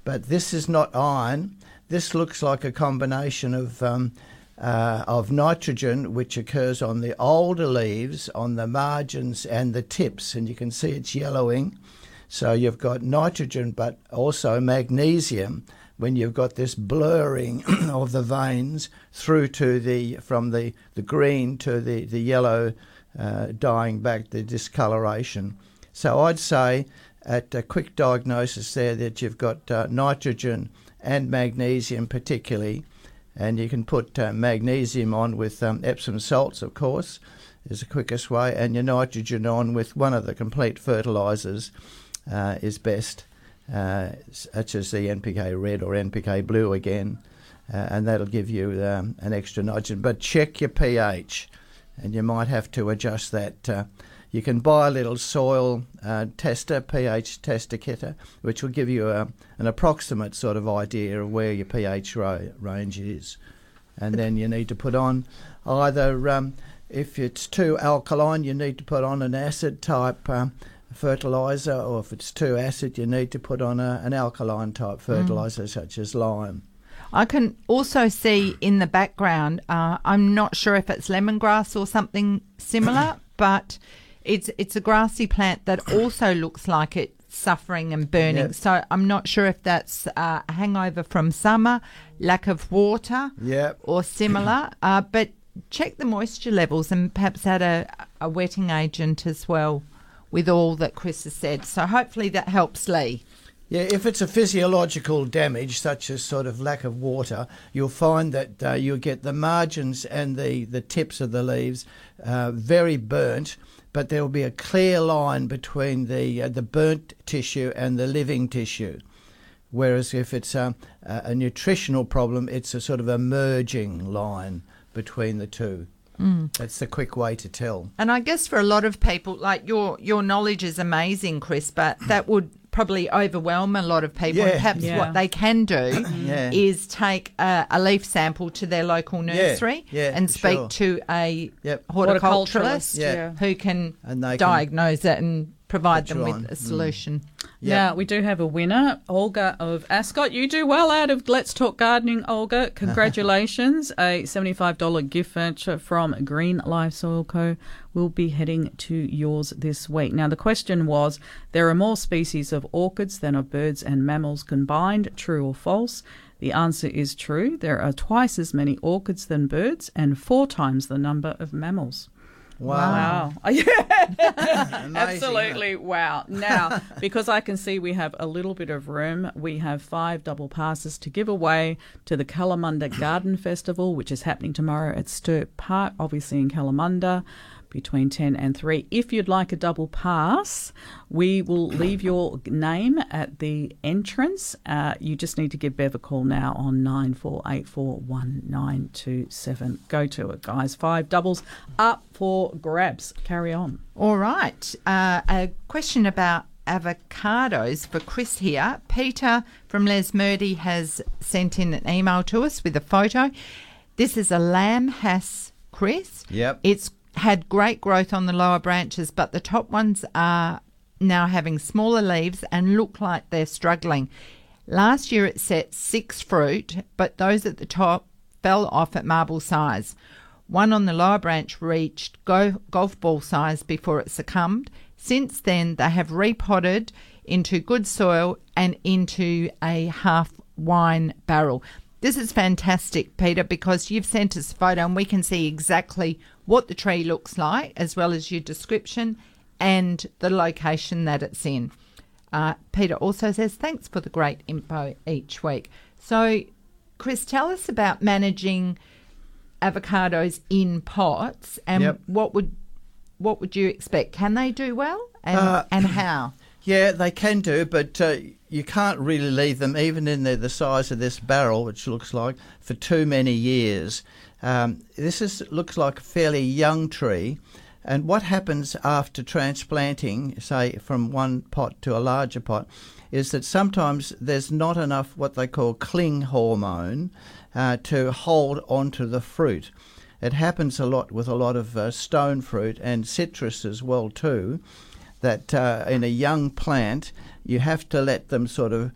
But this is not iron. This looks like a combination of um, uh, of nitrogen, which occurs on the older leaves, on the margins and the tips, and you can see it's yellowing. So you've got nitrogen, but also magnesium. When you've got this blurring [clears throat] of the veins through to the from the, the green to the the yellow, uh, dying back the discoloration. So I'd say at a quick diagnosis there that you've got uh, nitrogen and magnesium particularly, and you can put uh, magnesium on with um, Epsom salts, of course, is the quickest way, and your nitrogen on with one of the complete fertilisers uh, is best, uh, such as the NPK red or NPK blue again, uh, and that'll give you um, an extra nitrogen. But check your pH, and you might have to adjust that. You can buy a little soil uh, tester, pH tester kit, which will give you a, an approximate sort of idea of where your pH ra- range is. And then you need to put on either, um, if it's too alkaline, you need to put on an acid type um, fertilizer, or if it's too acid, you need to put on a, an alkaline type fertilizer, such as lime. I can also see in the background, uh, I'm not sure if it's lemongrass or something similar, [coughs] but it's it's a grassy plant that also looks like it's suffering and burning. Yep. So I'm not sure if that's uh, a hangover from summer, lack of water, Yep. or similar. [clears throat] uh, but check the moisture levels and perhaps add a, a wetting agent as well with all that Chris has said. So hopefully that helps Lee. Yeah, if it's a physiological damage, such as sort of lack of water, you'll find that uh, you'll get the margins and the, the tips of the leaves uh, very burnt, but there will be a clear line between the uh, the burnt tissue and the living tissue. Whereas if it's a, a nutritional problem, it's a sort of a merging line between the two. Mm. That's the quick way to tell. And I guess for a lot of people, like your your knowledge is amazing, Chris, but that would probably overwhelm a lot of people. Yeah. And perhaps Yeah. what they can do [clears throat] Yeah. is take a, a leaf sample to their local nursery yeah, and speak sure. to a Yep. horticulturalist Yeah. who can, And can diagnose it and provide them with on. a Mm. Now, we do have a winner, Olga of Ascot. You do well out of Let's Talk Gardening, Olga. [laughs] Congratulations. a $75 gift voucher from Green Life Soil Co. will be heading to yours this week. Now, the question was there are more species of orchids than of birds and mammals combined, true or false? The answer is true. There are twice as many orchids than birds and four times the number of mammals. Wow. Wow. [laughs] Yeah. Absolutely. Wow. Now, [laughs] because I can see we have a little bit of room, we have five double passes to give away to the Kalamunda Garden Festival, which is happening tomorrow at Stirk Park, obviously in Kalamunda. Between 10 and 3. If you'd like a double pass, we will leave your name at the entrance. Uh, you just need to give Bev a call now on 94841927. Go to it, guys. Five doubles up for grabs. Carry on. All right. Uh, a question about avocados for Chris here. Peter from Lesmurdie has sent in an email to us with a photo. This is a Lamb Hass, Chris. Yep. It's had great growth on the lower branches, but the top ones are now having smaller leaves and look like they're struggling. Last year it set six fruit, but those at the top fell off at marble size. One on the lower branch reached go- golf ball size before it succumbed. Since then, they have repotted into good soil and into a half wine barrel. This is fantastic, Peter, because you've sent us a photo and we can see exactly what the tree looks like, as well as your description and the location that it's in. Uh, Peter also says, Thanks for the great info each week. So, Chris, tell us about managing avocados in pots and Yep. what would what would you expect? Can they do well and, Uh, and how? [clears throat] Yeah, they can do, but uh, you can't really leave them, even in the, the size of this barrel, which looks like, for too many years. Um, this is looks like a fairly young tree, and what happens after transplanting, say from one pot to a larger pot, is that sometimes there's not enough what they call cling hormone uh, to hold onto the fruit. It happens a lot with a lot of uh, stone fruit and citrus as well too that uh, in a young plant you have to let them sort of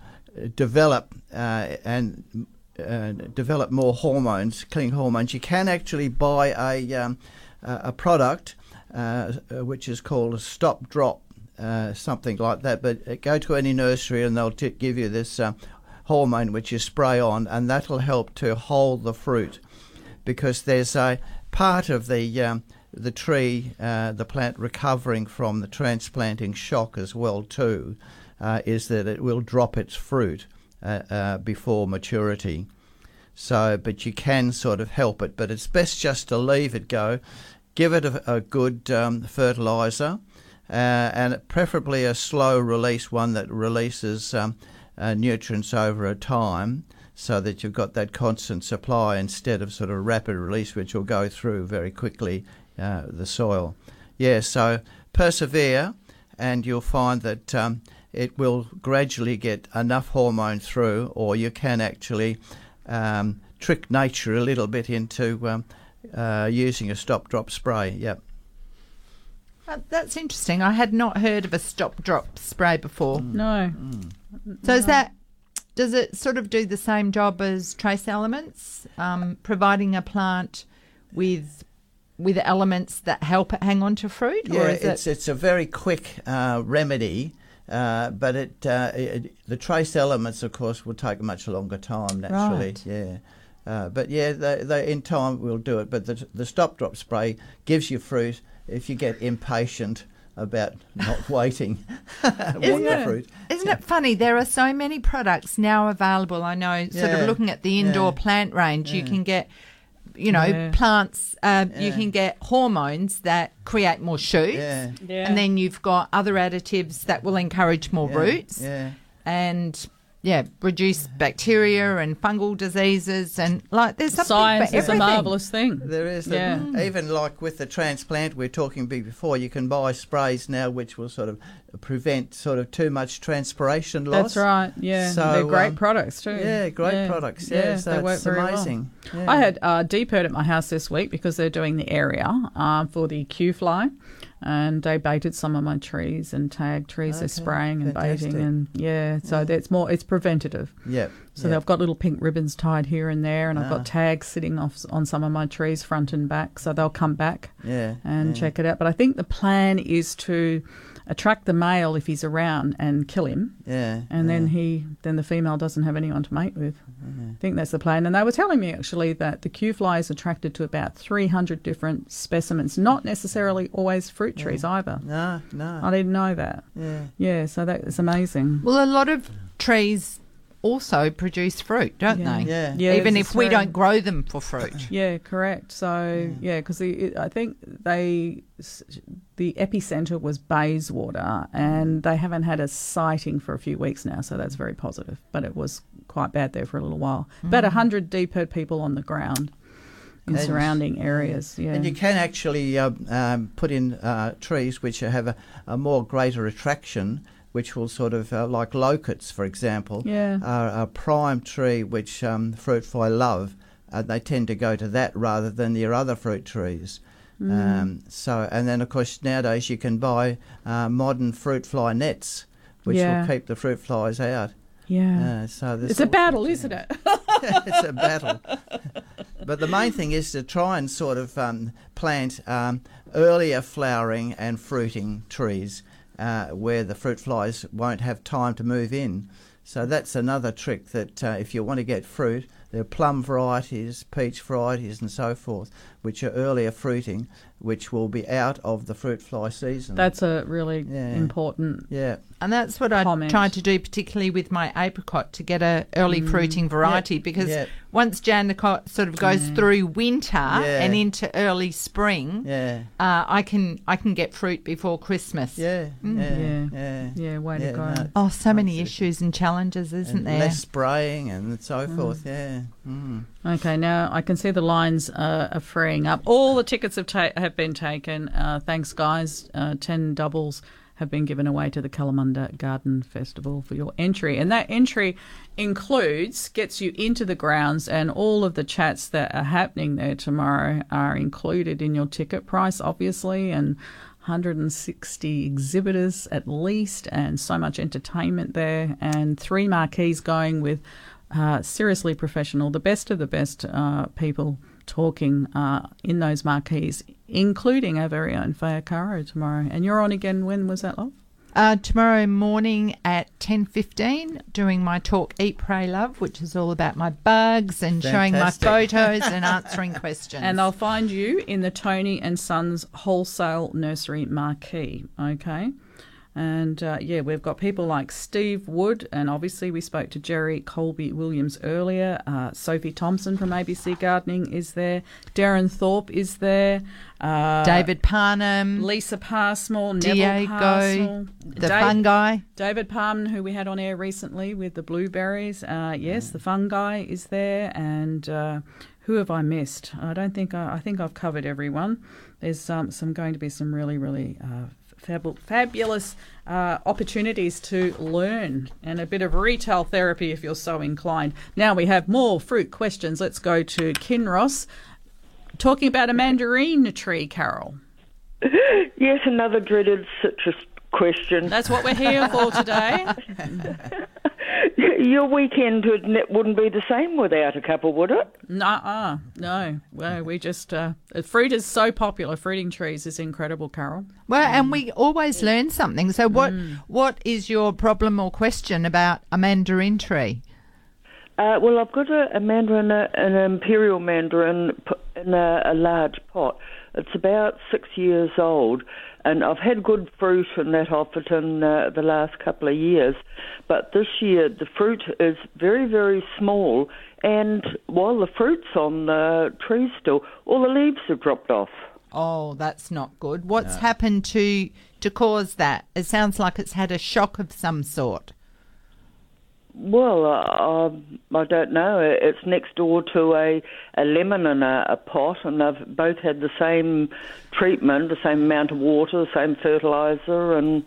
develop uh, and uh, develop more hormones, killing hormones, you can actually buy a um, a product uh, which is called a stop drop, uh, something like that. But uh, go to any nursery and they'll t- give you this uh, hormone which you spray on, and that'll help to hold the fruit. Because there's a part of the um, the tree, uh, the plant recovering from the transplanting shock as well too, uh, is that it will drop its fruit uh, uh, before maturity. So, but you can sort of help it, but it's best just to leave it go. Give it a, a good um, fertilizer, uh, and preferably a slow release one that releases um, uh, nutrients over a time so that you've got that constant supply instead of sort of rapid release, which will go through very quickly uh, the soil. Yeah, so persevere, and you'll find that um, it will gradually get enough hormone through, or you can actually um, trick nature a little bit into um, uh, using a stop drop spray. Yep. Uh, that's interesting. I had not heard of a stop drop spray before. No. So is that does it sort of do the same job as trace elements, um, providing a plant with with elements that help it hang on to fruit, Yeah, or is it's it? it's a very quick uh, remedy, uh, but it, uh, it the trace elements, of course, will take a much longer time naturally. Right. Yeah. Uh, but yeah, they, they in time we'll do it. But the the stop drop spray gives you fruit if you get impatient about [laughs] not waiting. [laughs] Isn't it, fruit. isn't it funny? There are so many products now available. I know, sort Yeah, of looking at the indoor yeah, plant range, you can get, you know, Yeah. plants. Uh, You can get hormones that create more shoots, Yeah. Yeah. and then you've got other additives that will encourage more Yeah, roots. Yeah. and yeah, reduce bacteria and fungal diseases and like there's something Science for is a marvellous thing. There is. the- Yeah. Even like with the transplant we are talking be- before, you can buy sprays now which will sort of prevent sort of too much transpiration loss. That's right. Yeah, So, they're great um, products too. Yeah, great products. Yeah, so they work it's very amazing. well. Yeah. I had uh, DPIRD at my house this week because they're doing the area um, for the Q fly, and they baited some of my trees and tagged trees. They're spraying and fantastic. baiting, and yeah, so that's more. It's preventative. Yep. So yep. they've got little pink ribbons tied here and there, and I've Ah. got tags sitting off on some of my trees, front and back. So they'll come back Yeah, and yeah. check it out. But I think the plan is to attract the male if he's around and kill him. Yeah, And then he then the female doesn't have anyone to mate with. I think that's the plan. And they were telling me actually that the Q fly is attracted to about 300 different specimens, not necessarily always fruit trees either. No, no. I didn't know that. Yeah. Yeah, so that is amazing. Well, a lot of trees also produce fruit, don't Yeah. they? Yeah. Yeah, Even if we very- don't grow them for fruit. [coughs] Yeah, correct. So yeah, because I think they the epicenter was Bayswater, and they haven't had a sighting for a few weeks now, so that's very positive. But it was quite bad there for a little while. About a hundred DPIRD people on the ground in And- surrounding areas. Yeah, And you can actually uh, um, put in uh, trees which have a, a more greater attraction, which will sort of, uh, like loquats, for example, Yeah. are a prime tree which um, fruit fly love. Uh, they tend to go to that rather than your other fruit trees. Mm. Um, so, and then of course nowadays you can buy uh, modern fruit fly nets, which Yeah. will keep the fruit flies out. Yeah. Uh, so [laughs] it's a battle, isn't it? it's a battle. But the main thing is to try and sort of um, plant um, earlier flowering and fruiting trees uh, where the fruit flies won't have time to move in. So that's another trick that uh, if you want to get fruit, there are plum varieties, peach varieties, and so forth, which are earlier fruiting, which will be out of the fruit fly season. That's a really Yeah. important. yeah. And that's what I Comment. tried to do, particularly with my apricot, to get a early Mm. fruiting variety. Because yeah. once Jandakot sort of goes through winter Yeah. and into early spring, Yeah. uh, I can I can get fruit before Christmas. Yeah, Mm. yeah, Yeah. yeah, Yeah, way to go. no, Oh, so many Absolutely. issues and challenges, isn't and there? less spraying and so forth. Yeah. Okay, now I can see the lines uh, are freeing up. All the tickets have ta- have been taken. Uh, thanks, guys. Uh, Ten doubles have been given away to the Kalamunda Garden Festival for your entry, and that entry includes gets you into the grounds, and all of the chats that are happening there tomorrow are included in your ticket price, obviously, and. 160 exhibitors at least, and so much entertainment there, and three marquees going with uh, seriously professional, the best of the best uh, people talking uh, in those marquees, including our very own Faye Arcaro tomorrow. And you're on again. When was that, love? Uh, tomorrow morning at 10.15 doing my talk Eat, Pray, Love, which is all about my bugs and showing my photos and [laughs] answering questions. And they'll find you in the Tony and Sons Wholesale Nursery Marquee. Okay. And uh, yeah, we've got people like Steve Wood, and obviously we spoke to Jerry Coleby-Williams earlier. Uh, Sophie Thomson from ABC Gardening is there. Darren Thorpe is there. Uh, David Parnham, Lisa Passmore, Neville Diego, the fungi. David Palm, who we had on air recently with the blueberries. Uh, yes, the fungi is there, and uh, who have I missed? I don't think I, I think I've covered everyone. There's um, some going to be some really really uh, fab- fabulous uh, opportunities to learn and a bit of retail therapy if you're so inclined. Now we have more fruit questions. Let's go to Kinross. Talking about a mandarin tree, Carol. [laughs] Yes, another dreaded citrus question. That's what we're here for today. [laughs] [laughs] Your weekend would- wouldn't be the same without a couple, would it? Nuh-uh. No, well, we just uh, fruit is so popular. Fruiting trees is incredible, Carol. Well, and we always learn something. So, what Mm. what is your problem or question about a mandarin tree? Uh, well, I've got a, a mandarin, uh, an imperial mandarin in a, a large pot. It's about six years old, and I've had good fruit and that off in uh, the last couple of years. But this year, the fruit is very, very small, and while the fruit's on the tree still, all the leaves have dropped off. Oh, that's not good. What's happened to to cause that? It sounds like it's had a shock of some sort. Well, uh, um, I don't know. It's next door to a, a lemon in a, a pot, and they've both had the same treatment, the same amount of water, the same fertilizer, and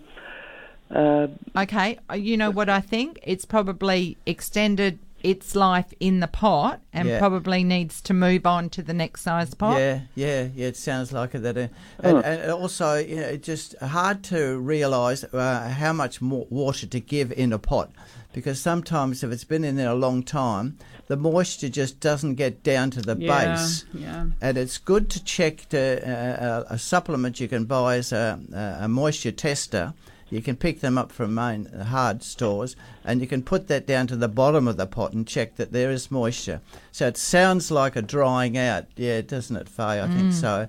uh, Okay, uh, you know what I think? It's probably extended its life in the pot and Yeah. probably needs to move on to the next size pot. Yeah, yeah, yeah. It sounds like it. That, uh, Oh. and, and also, you know, it's just hard to realise uh, how much more water to give in a pot, because sometimes if it's been in there a long time, the moisture just doesn't get down to the Yeah, base. yeah. And it's good to check the, uh, a, a supplement you can buy as a, a moisture tester. You can pick them up from main hard stores, and you can put that down to the bottom of the pot and check that there is moisture. So it sounds like a drying out, yeah, doesn't it, Faye? I think Mm. so.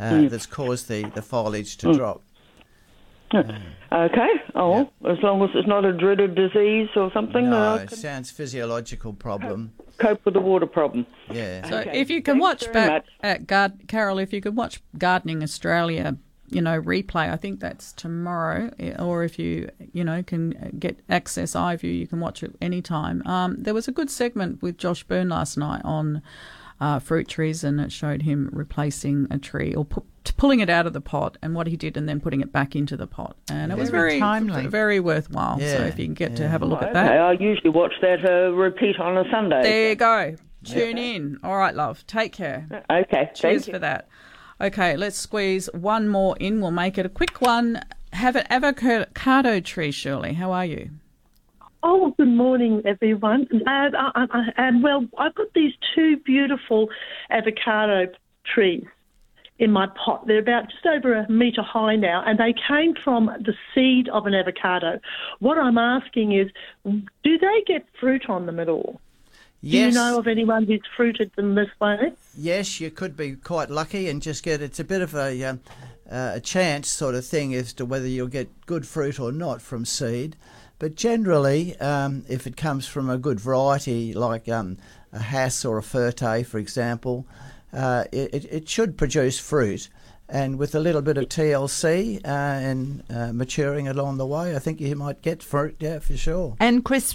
Uh, Mm. That's caused the, the foliage to Mm. drop. Okay. Oh, as long as it's not a dreaded disease or something, No, uh, it sounds physiological problem. cope with the water problem. Yeah. So Okay, if you can thanks watch back much. at Gard- Carol, if you can watch Gardening Australia, you know, replay, I think that's tomorrow, eh, or if you, you know, can get access iView, you can watch it anytime. Um, there was a good segment with Josh Byrne last night on uh, fruit trees, and it showed him replacing a tree or pu- pulling it out of the pot and what he did, and then putting it back into the pot. And it was Very very timely. very worthwhile. So if you can get to have a look Oh, at okay. that. I usually watch that uh, repeat on a Sunday. There you go. Tune in. All right, love. Take care. Okay. Cheers thank you. for that. Okay, let's squeeze one more in. We'll make it a quick one. Have an avocado tree, Shirley. How are you? Oh, good morning, everyone. And, uh, uh, uh, and well, I've got these two beautiful avocado trees in my pot. They're about just over a metre high now, and they came from the seed of an avocado. What I'm asking is, do they get fruit on them at all? Do you know of anyone who's fruited them this way? Yes, you could be quite lucky and just get. It's a bit of a um, uh, a chance sort of thing as to whether you'll get good fruit or not from seed. But generally, um, if it comes from a good variety like um, a Hass or a Fuerte, for example, uh, it, it- it should produce fruit. And with a little bit of TLC uh, and uh, maturing along the way, I think you might get fruit, yeah, for sure. And Chris,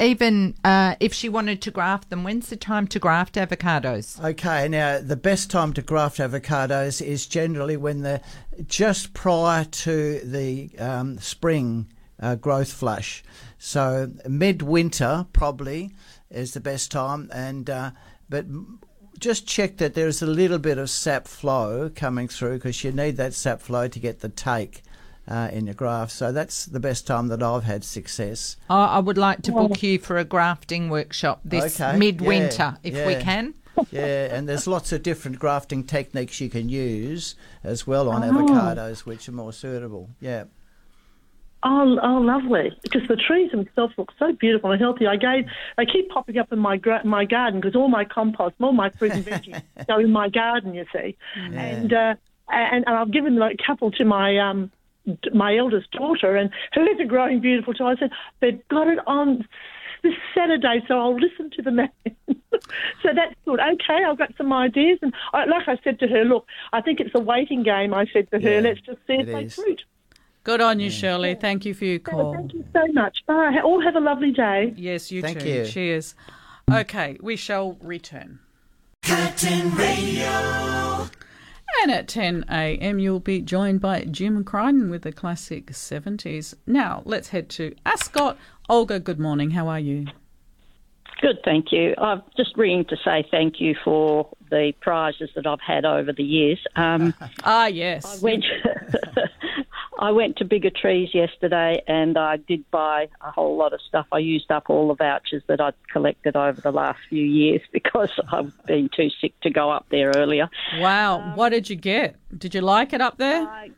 even uh, if she wanted to graft them, when's the time to graft avocados? Okay, now the best time to graft avocados is generally when they're just prior to the um, spring uh, growth flush. So midwinter probably is the best time, and uh, but just check that there's a little bit of sap flow coming through because you need that sap flow to get the take uh, in your graft. So that's the best time that I've had success. I I would like to book you for a grafting workshop this Okay, midwinter, yeah, if we can. [laughs] yeah, and there's lots of different grafting techniques you can use as well on Oh. avocados, which are more suitable. Yeah. Oh, oh, lovely! Because the trees themselves look so beautiful and healthy. I gave, they keep popping up in my gra- my garden because all my compost, all my fruit and [laughs] veggies go in my garden. You see, and uh, and, and I've given like a couple to my um my eldest daughter, and hers are growing beautiful too. I said they've got it on this Saturday, so I'll listen to the man. [laughs] so that's good. Okay, I've got some ideas, and I, like I said to her, look, I think it's a waiting game. I said to her, Yeah, let's just see if they is. fruit. Good on you, Shirley. Thank you for your call. Thank you so much. Bye. All have a lovely day. Yes, you Thank too. you. Cheers. Okay, we shall return. Curtin Radio. And at 10 a.m., you'll be joined by Jim Crichton with the classic 70s. Now, let's head to Ascot. Olga, good morning. How are you? Good, thank you. I'm just ringing to say thank you for the prizes that I've had over the years. Um, [laughs] ah, yes. I went. [laughs] [laughs] I went to Bigger Trees yesterday, and I did buy a whole lot of stuff. I used up all the vouchers that I'd collected over the last few years [laughs] because I've been too sick to go up there earlier. Wow, um, what did you get? Did you like it up there?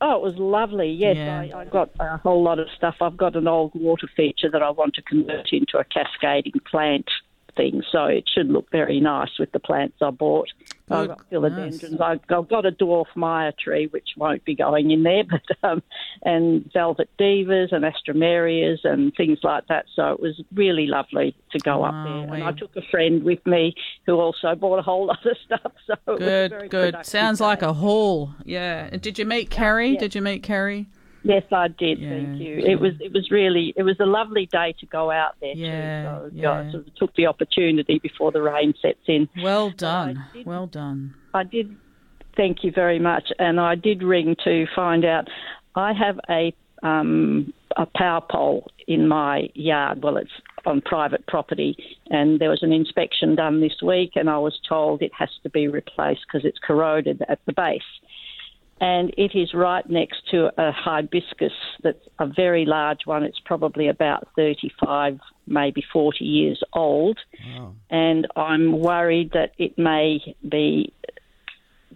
Oh, it was lovely. Yes, Yeah. I, I got a whole lot of stuff. I've got an old water feature that I want to convert into a cascading plant thing, so it should look very nice with the plants I bought. I've got philodendrons. I've, I've got a dwarf Maya tree, which won't be going in there, [laughs] but um, and velvet divas and alstroemerias and things like that. So it was really lovely to go up there. And I took a friend with me who also bought a whole [laughs] lot of stuff. So it was Good, very good. Sounds like a haul. Yeah. Did you meet Carrie? yeah. Did you meet Carrie? Yes, I did. Thank you. It was it was really it was a lovely day to go out there Yeah, too. So yeah. I sort of took the opportunity before the rain sets in. Well done. Well done. I did. Thank you very much. And I did ring to find out. I have a um, a power pole in my yard. Well, it's on private property, and there was an inspection done this week, and I was told it has to be replaced because it's corroded at the base. And it is right next to a hibiscus that's a very large one. It's probably about 35, maybe 40 years old. And I'm worried that it may be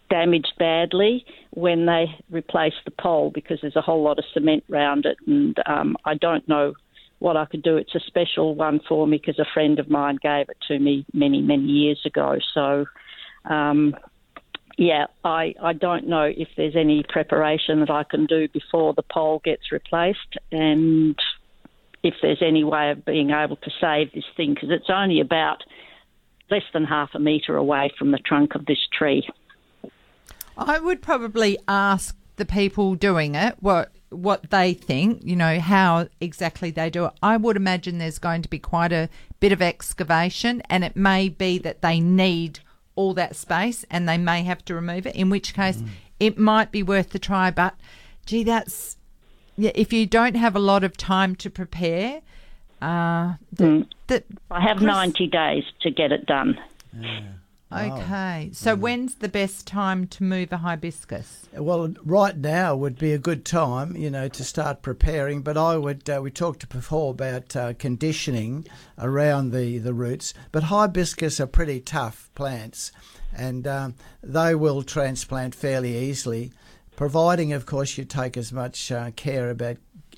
damaged badly when they replace the pole because there's a whole lot of cement round it, and um, I don't know what I could do. It's a special one for me because a friend of mine gave it to me many, many years ago. So, um, yeah, I, I don't know if there's any preparation that I can do before the pole gets replaced, and if there's any way of being able to save this thing because it's only about less than half a metre away from the trunk of this tree. I would probably ask the people doing it what what they think, you know, how exactly they do it. I would imagine there's going to be quite a bit of excavation and it may be that they need all that space and they may have to remove it, in which case it might be worth the try, but gee that's yeah, if you don't have a lot of time to prepare, uh th- th- I have Chris- 90 days to get it done. Okay. So when's the best time to move a hibiscus? Well, right now would be a good time, you know, to start preparing. But I would, uh, we talked before about uh, conditioning around the, the roots. But hibiscus are pretty tough plants, and um, they will transplant fairly easily, providing, of course, you take as much uh, care about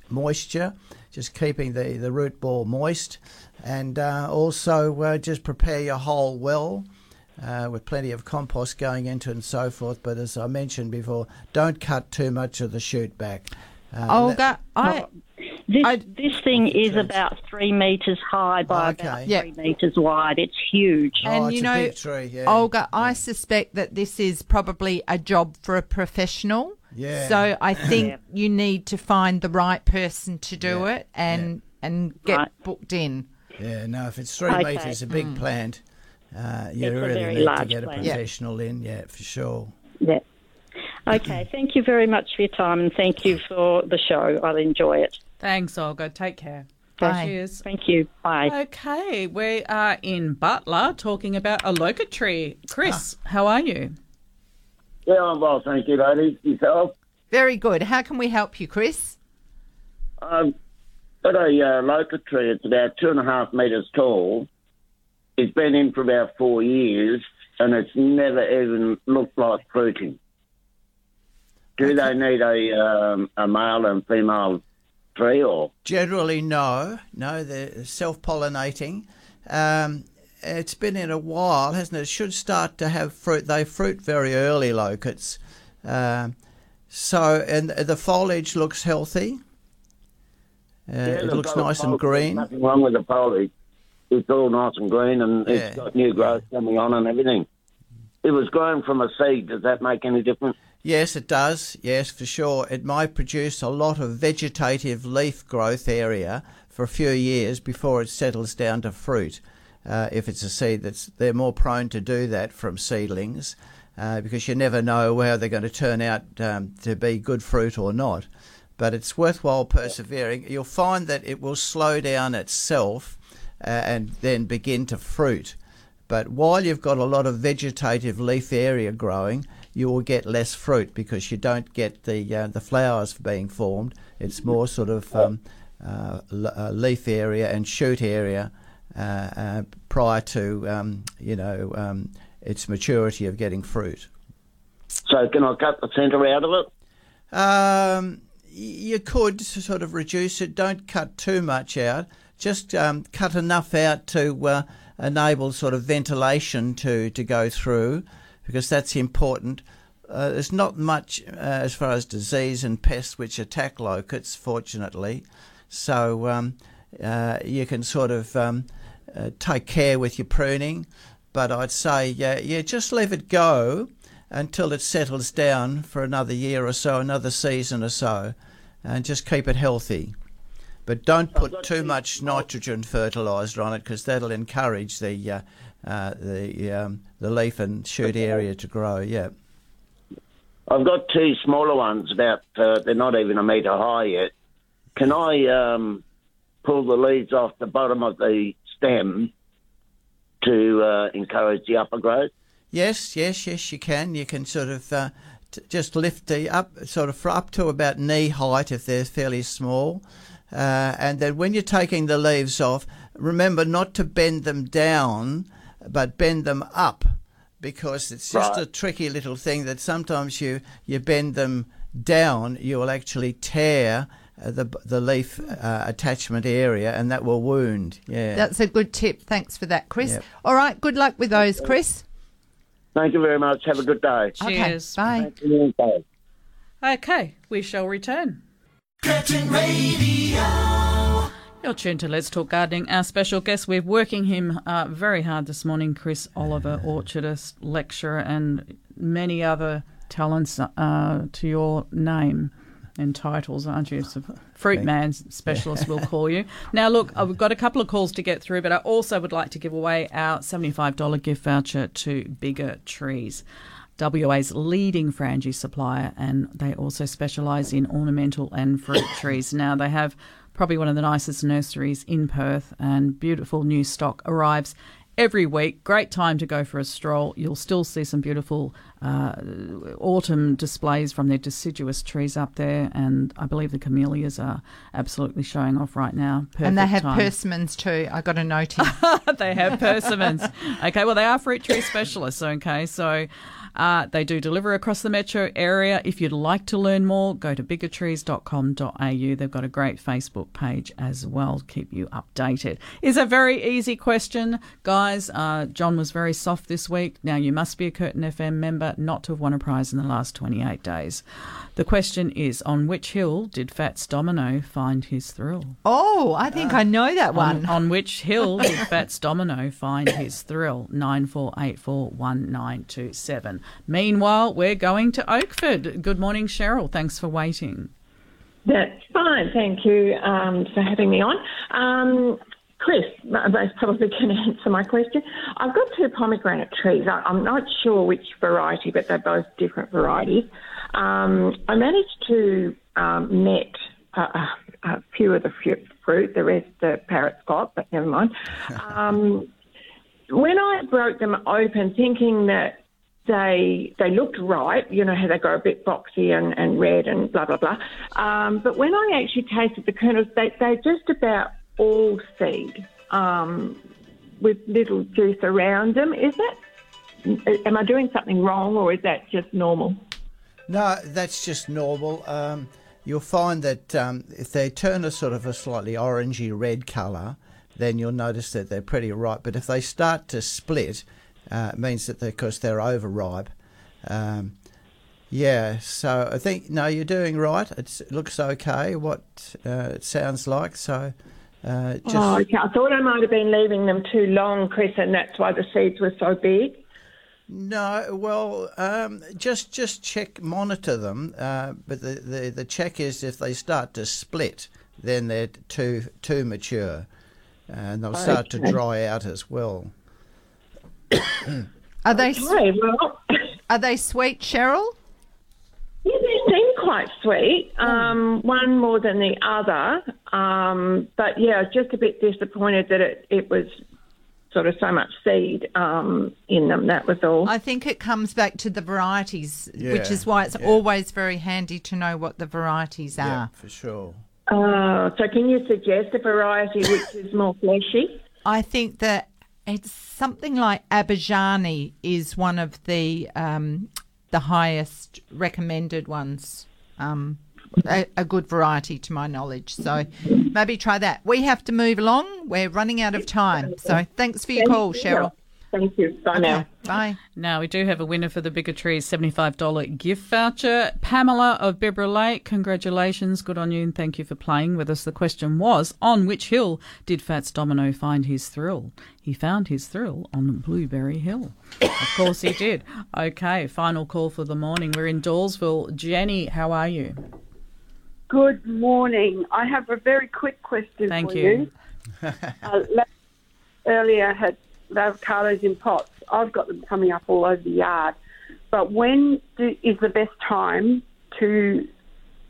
moisture, just keeping the, the root ball moist, and uh, also uh, just prepare your hole well uh, with plenty of compost going into it and so forth. But as I mentioned before, don't cut too much of the shoot back. Uh, Olga, I. This, this thing is about three metres high by about Yeah. three metres wide. It's huge. And you know, Olga, I suspect that this is probably a job for a professional. Yeah. So I think Yeah. you need to find the right person to do it and and get booked in. Yeah, no, if it's three Okay. metres, a big Mm. plant, uh, you It's a really very need to large get a plant. Yeah. professional in, yeah, for sure. Yeah. Okay, [laughs] thank you very much for your time and thank you for the show. I'll enjoy it. Thanks, Olga. Take care. Bye. Cheers. Thank you. Bye. Okay, we are in Butler talking about a loquat tree. Chris, how are you? Yeah, I'm well, thank you, ladies. Yourself? Very good. How can we help you, Chris? Um, got a uh, loquat tree. It's about two and a half metres tall. It's been in for about four years, and it's never even looked like fruiting. Do they need a um, a male and female tree, or Generally, no. No, they're self pollinating. Um, it's been in a while, hasn't it? It should start to have fruit. They fruit very early, loquats. Um, so, and the foliage looks healthy. Uh, it looks nice and green. Nothing wrong with the foliage. It's all nice and green, and Yeah. it's got new growth coming on and everything. It was grown from a seed. Does that make any difference? Yes, it does. Yes, for sure. It might produce a lot of vegetative leaf growth area for a few years before it settles down to fruit. Uh, if it's a seed that's they're more prone to do that from seedlings uh, because you never know where they're going to turn out um, to be good fruit or not. But it's worthwhile persevering. You'll find that it will slow down itself and then begin to fruit. But while you've got a lot of vegetative leaf area growing, you will get less fruit because you don't get the uh, the flowers being formed. It's more sort of um, uh, uh, leaf area and shoot area uh, uh, prior to um, you know um, its maturity of getting fruit. So can I cut the centre out of it? Um, you could sort of reduce it. Don't cut too much out. Just um, cut enough out to uh, enable sort of ventilation to, to go through, because that's important. Uh, there's not much uh, as far as disease and pests which attack loquats, fortunately. So um, uh, you can sort of um, uh, take care with your pruning. But I'd say, yeah, yeah, just leave it go until it settles down for another year or so, another season or so, and just keep it healthy. But don't put too much nitrogen fertiliser on it because that'll encourage the uh, uh, the um, the leaf and shoot area to grow. Yeah. I've got two smaller ones. About uh, they're not even a metre high yet. Can I um, pull the leaves off the bottom of the stem to uh, encourage the upper growth? Yes, yes, yes, you can. You can sort of uh, t- just lift the up, sort of up to about knee height if they're fairly small. Uh, and then when you're taking the leaves off, remember not to bend them down, but bend them up, because it's just Right. a tricky little thing that sometimes you you bend them down, you will actually tear. Uh, the the leaf uh, attachment area, and that will wound. Yeah, That's a good tip. Thanks for that, Chris. Yep. All right. Good luck with those, Chris. Thank you very much. Have a good day. Cheers. Bye. Bye. Okay, we shall return. Curtin Radio. You're tuned to Let's Talk Gardening. Our special guest, we're working him uh, very hard this morning, Chris Oliver, orchardist, lecturer, and many other talents uh, to your name and titles, aren't you? So, fruit man specialist, we'll call you. [laughs] Now, look, uh, we've got a couple of calls to get through, but I also would like to give away our $75 gift voucher to Bigger Trees. WA's leading frangie supplier, and they also specialise in ornamental and fruit [coughs] trees. Now, they have probably one of the nicest nurseries in Perth, and beautiful new stock arrives every week. Great time to go for a stroll. You'll still see some beautiful uh, autumn displays from their deciduous trees up there, and I believe the camellias are absolutely showing off right now. and they have time. persimmons too. I got a note here. [laughs] they have persimmons. [laughs] okay, well, they are fruit tree specialists. Okay, so uh, they do deliver across the metro area. If you'd like to learn more, go to biggertrees.com.au. They've got a great Facebook page as well. To keep you updated. It's a very easy question, guys. Uh, John was very soft this week. Now, you must be a Curtin FM member not to have won a prize in the last 28 days. The question is on which hill did Fats Domino find his thrill? Oh, I think I know that one. On, on which [laughs] hill did Fats Domino find his thrill? Nine four eight four one nine two seven. Meanwhile, we're going to Oakford. Good morning, Cheryl. Thanks for waiting. That's fine. Thank you um, for having me on. Um, Chris, most probably can answer my question. I've got two pomegranate trees. I, I'm not sure which variety, but they're both different varieties. Um, I managed to um, net a, a a few of the fruit, the rest the parrots got, but never mind. [laughs] Um, when I broke them open, thinking that they they looked right, you know how they go a bit boxy and, and red and blah blah blah. Um, but when I actually tasted the kernels, they they're just about all seed um, with little juice around them. Is that? Am I doing something wrong, or is that just normal? No, that's just normal. Um, you'll find that um, if they turn a sort of a slightly orangey red colour, then you'll notice that they're pretty ripe. But if they start to split, uh, it means that because they're overripe. Um, yeah, so I think no, you're doing right. It's, it looks okay. What uh, it sounds like. So uh, just Oh, okay. I thought I might have been leaving them too long, Chris, and that's why the seeds were so big. No, well, um, just just check, monitor them. Uh, but the, the, the check is if they start to split, then they're too too mature, and they'll start to dry out as well. Are they Okay, well, are they sweet, Cheryl? Yeah, they seem quite sweet. Um, one more than the other. Um, but yeah, just a bit disappointed that it, it was sort of so much seed um, in them. That was all. I think it comes back to the varieties, which is why it's yeah. always very handy to know what the varieties are. for sure. Uh, so can you suggest a variety which is more fleshy? I think that it's something like Abijani is one of the um, the highest recommended ones. Um, a, a good variety to my knowledge. So maybe try that. We have to move along. We're running out of time. So thanks for your call, Cheryl. Thank you. Bye now. Bye. Now, we do have a winner for the Bigger Trees $75 gift voucher. Pamela of Bibra Lake, congratulations. Good on you and thank you for playing with us. The question was On which hill did Fats Domino find his thrill? He found his thrill on Blueberry Hill. Of course he did. Okay, final call for the morning. We're in Dawesville. Jenny, how are you? Good morning. I have a very quick question Thank for you. you. [laughs] uh, earlier had the avocados in pots. I've got them coming up all over the yard. But when do, is the best time to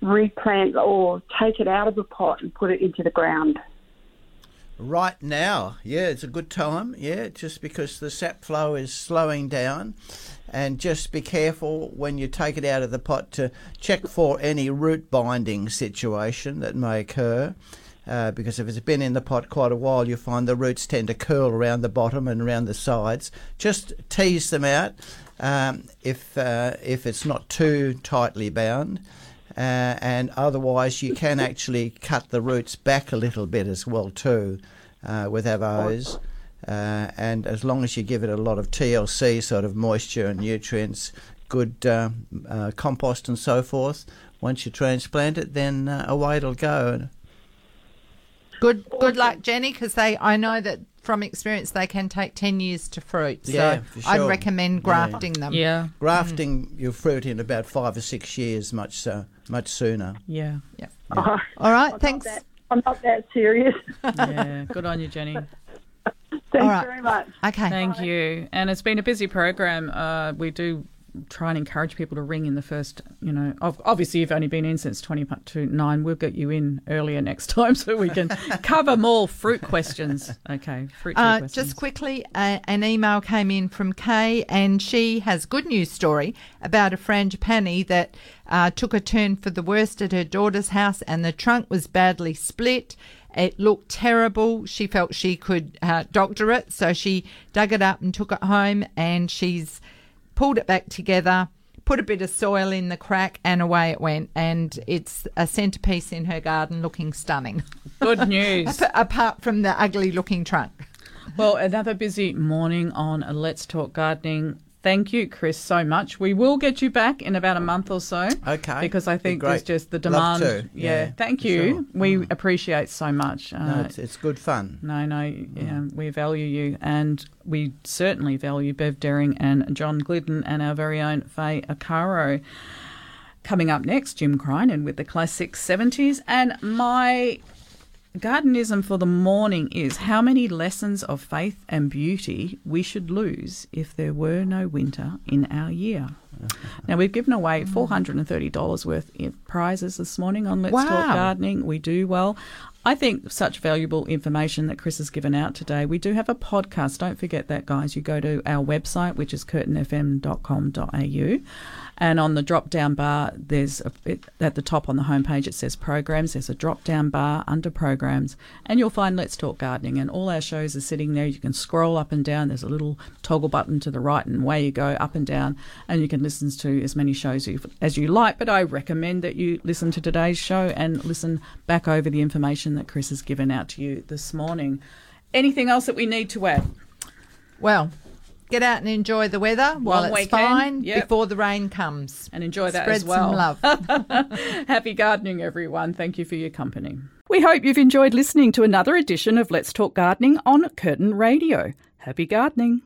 replant or take it out of the pot and put it into the ground? Right now, yeah, it's a good time. Yeah, just because the sap flow is slowing down, and just be careful when you take it out of the pot to check for any root binding situation that may occur. Uh, because if it's been in the pot quite a while, you find the roots tend to curl around the bottom and around the sides. Just tease them out um, if uh, if it's not too tightly bound. Uh, and otherwise, you can [laughs] actually cut the roots back a little bit as well too, uh, with avos. Uh, and as long as you give it a lot of TLC, sort of moisture and nutrients, good uh, uh, compost and so forth, once you transplant it, then uh, away it'll go. Good good luck, Jenny, because they I know that from experience they can take ten years to fruit. So Yeah, for I'd recommend grafting them. Yeah grafting your fruit in about five or six years, much uh, much sooner. Yeah. Yeah. Oh, All right, I'm thanks. Not that, I'm not that serious. Yeah, good on you, Jenny. [laughs] Thanks All right. very much. Okay. Thank you. And it's been a busy program. Uh, we do try and encourage people to ring in the first, you know, obviously you've only been in since 20 to 9. We'll get you in earlier next [laughs] time so we can [laughs] cover more fruit questions. Okay, fruit Uh, questions. just quickly, uh, an email came in from Kay, and she has a good news story about a frangipani that uh, took a turn for the worst at her daughter's house, and the trunk was badly split. It looked terrible. She felt she could uh, doctor it, so she dug it up and took it home, and she's pulled it back together. Put a bit of soil in the crack and away it went, and it's a centerpiece in her garden, looking stunning. Good [laughs] news. Apart from the ugly-looking trunk. Well, another busy morning on Let's Talk Gardening. Thank you, Chris, so much. We will get you back in about a month or so. Okay. Because I think there's just the demand. Yeah. Yeah, Thank you. sure. We mm. appreciate so much. No, uh, it's, it's good fun. No, no, yeah, mm. we value you, and we certainly value Bev Dering and John Glidden and our very own Faye Arcaro. Coming up next, Jim Crinan with the classic 70s, and my gardenism for the morning is how many lessons of faith and beauty we should lose if there were no winter in our year. Now, we've given away $430 worth in prizes this morning on Let's Talk Gardening. We do well. I think such valuable information that Chris has given out today. We do have a podcast. Don't forget that, guys. You go to our website, which is curtinfm.com.au. And on the drop down bar, there's a, it, at the top on the homepage, it says programs. There's a drop down bar under programs, and you'll find Let's Talk Gardening. And all our shows are sitting there. You can scroll up and down. There's a little toggle button to the right, and away you go up and down. And you can listen to as many shows as you like. But I recommend that you listen to today's show and listen back over the information that Chris has given out to you this morning. Anything else that we need to add? Well, get out and enjoy the weather while Long it's weekend, fine yep. before the rain comes. And enjoy that Spread as well. some love. [laughs] Happy gardening, everyone. Thank you for your company. We hope you've enjoyed listening to another edition of Let's Talk Gardening on Curtin Radio. Happy gardening.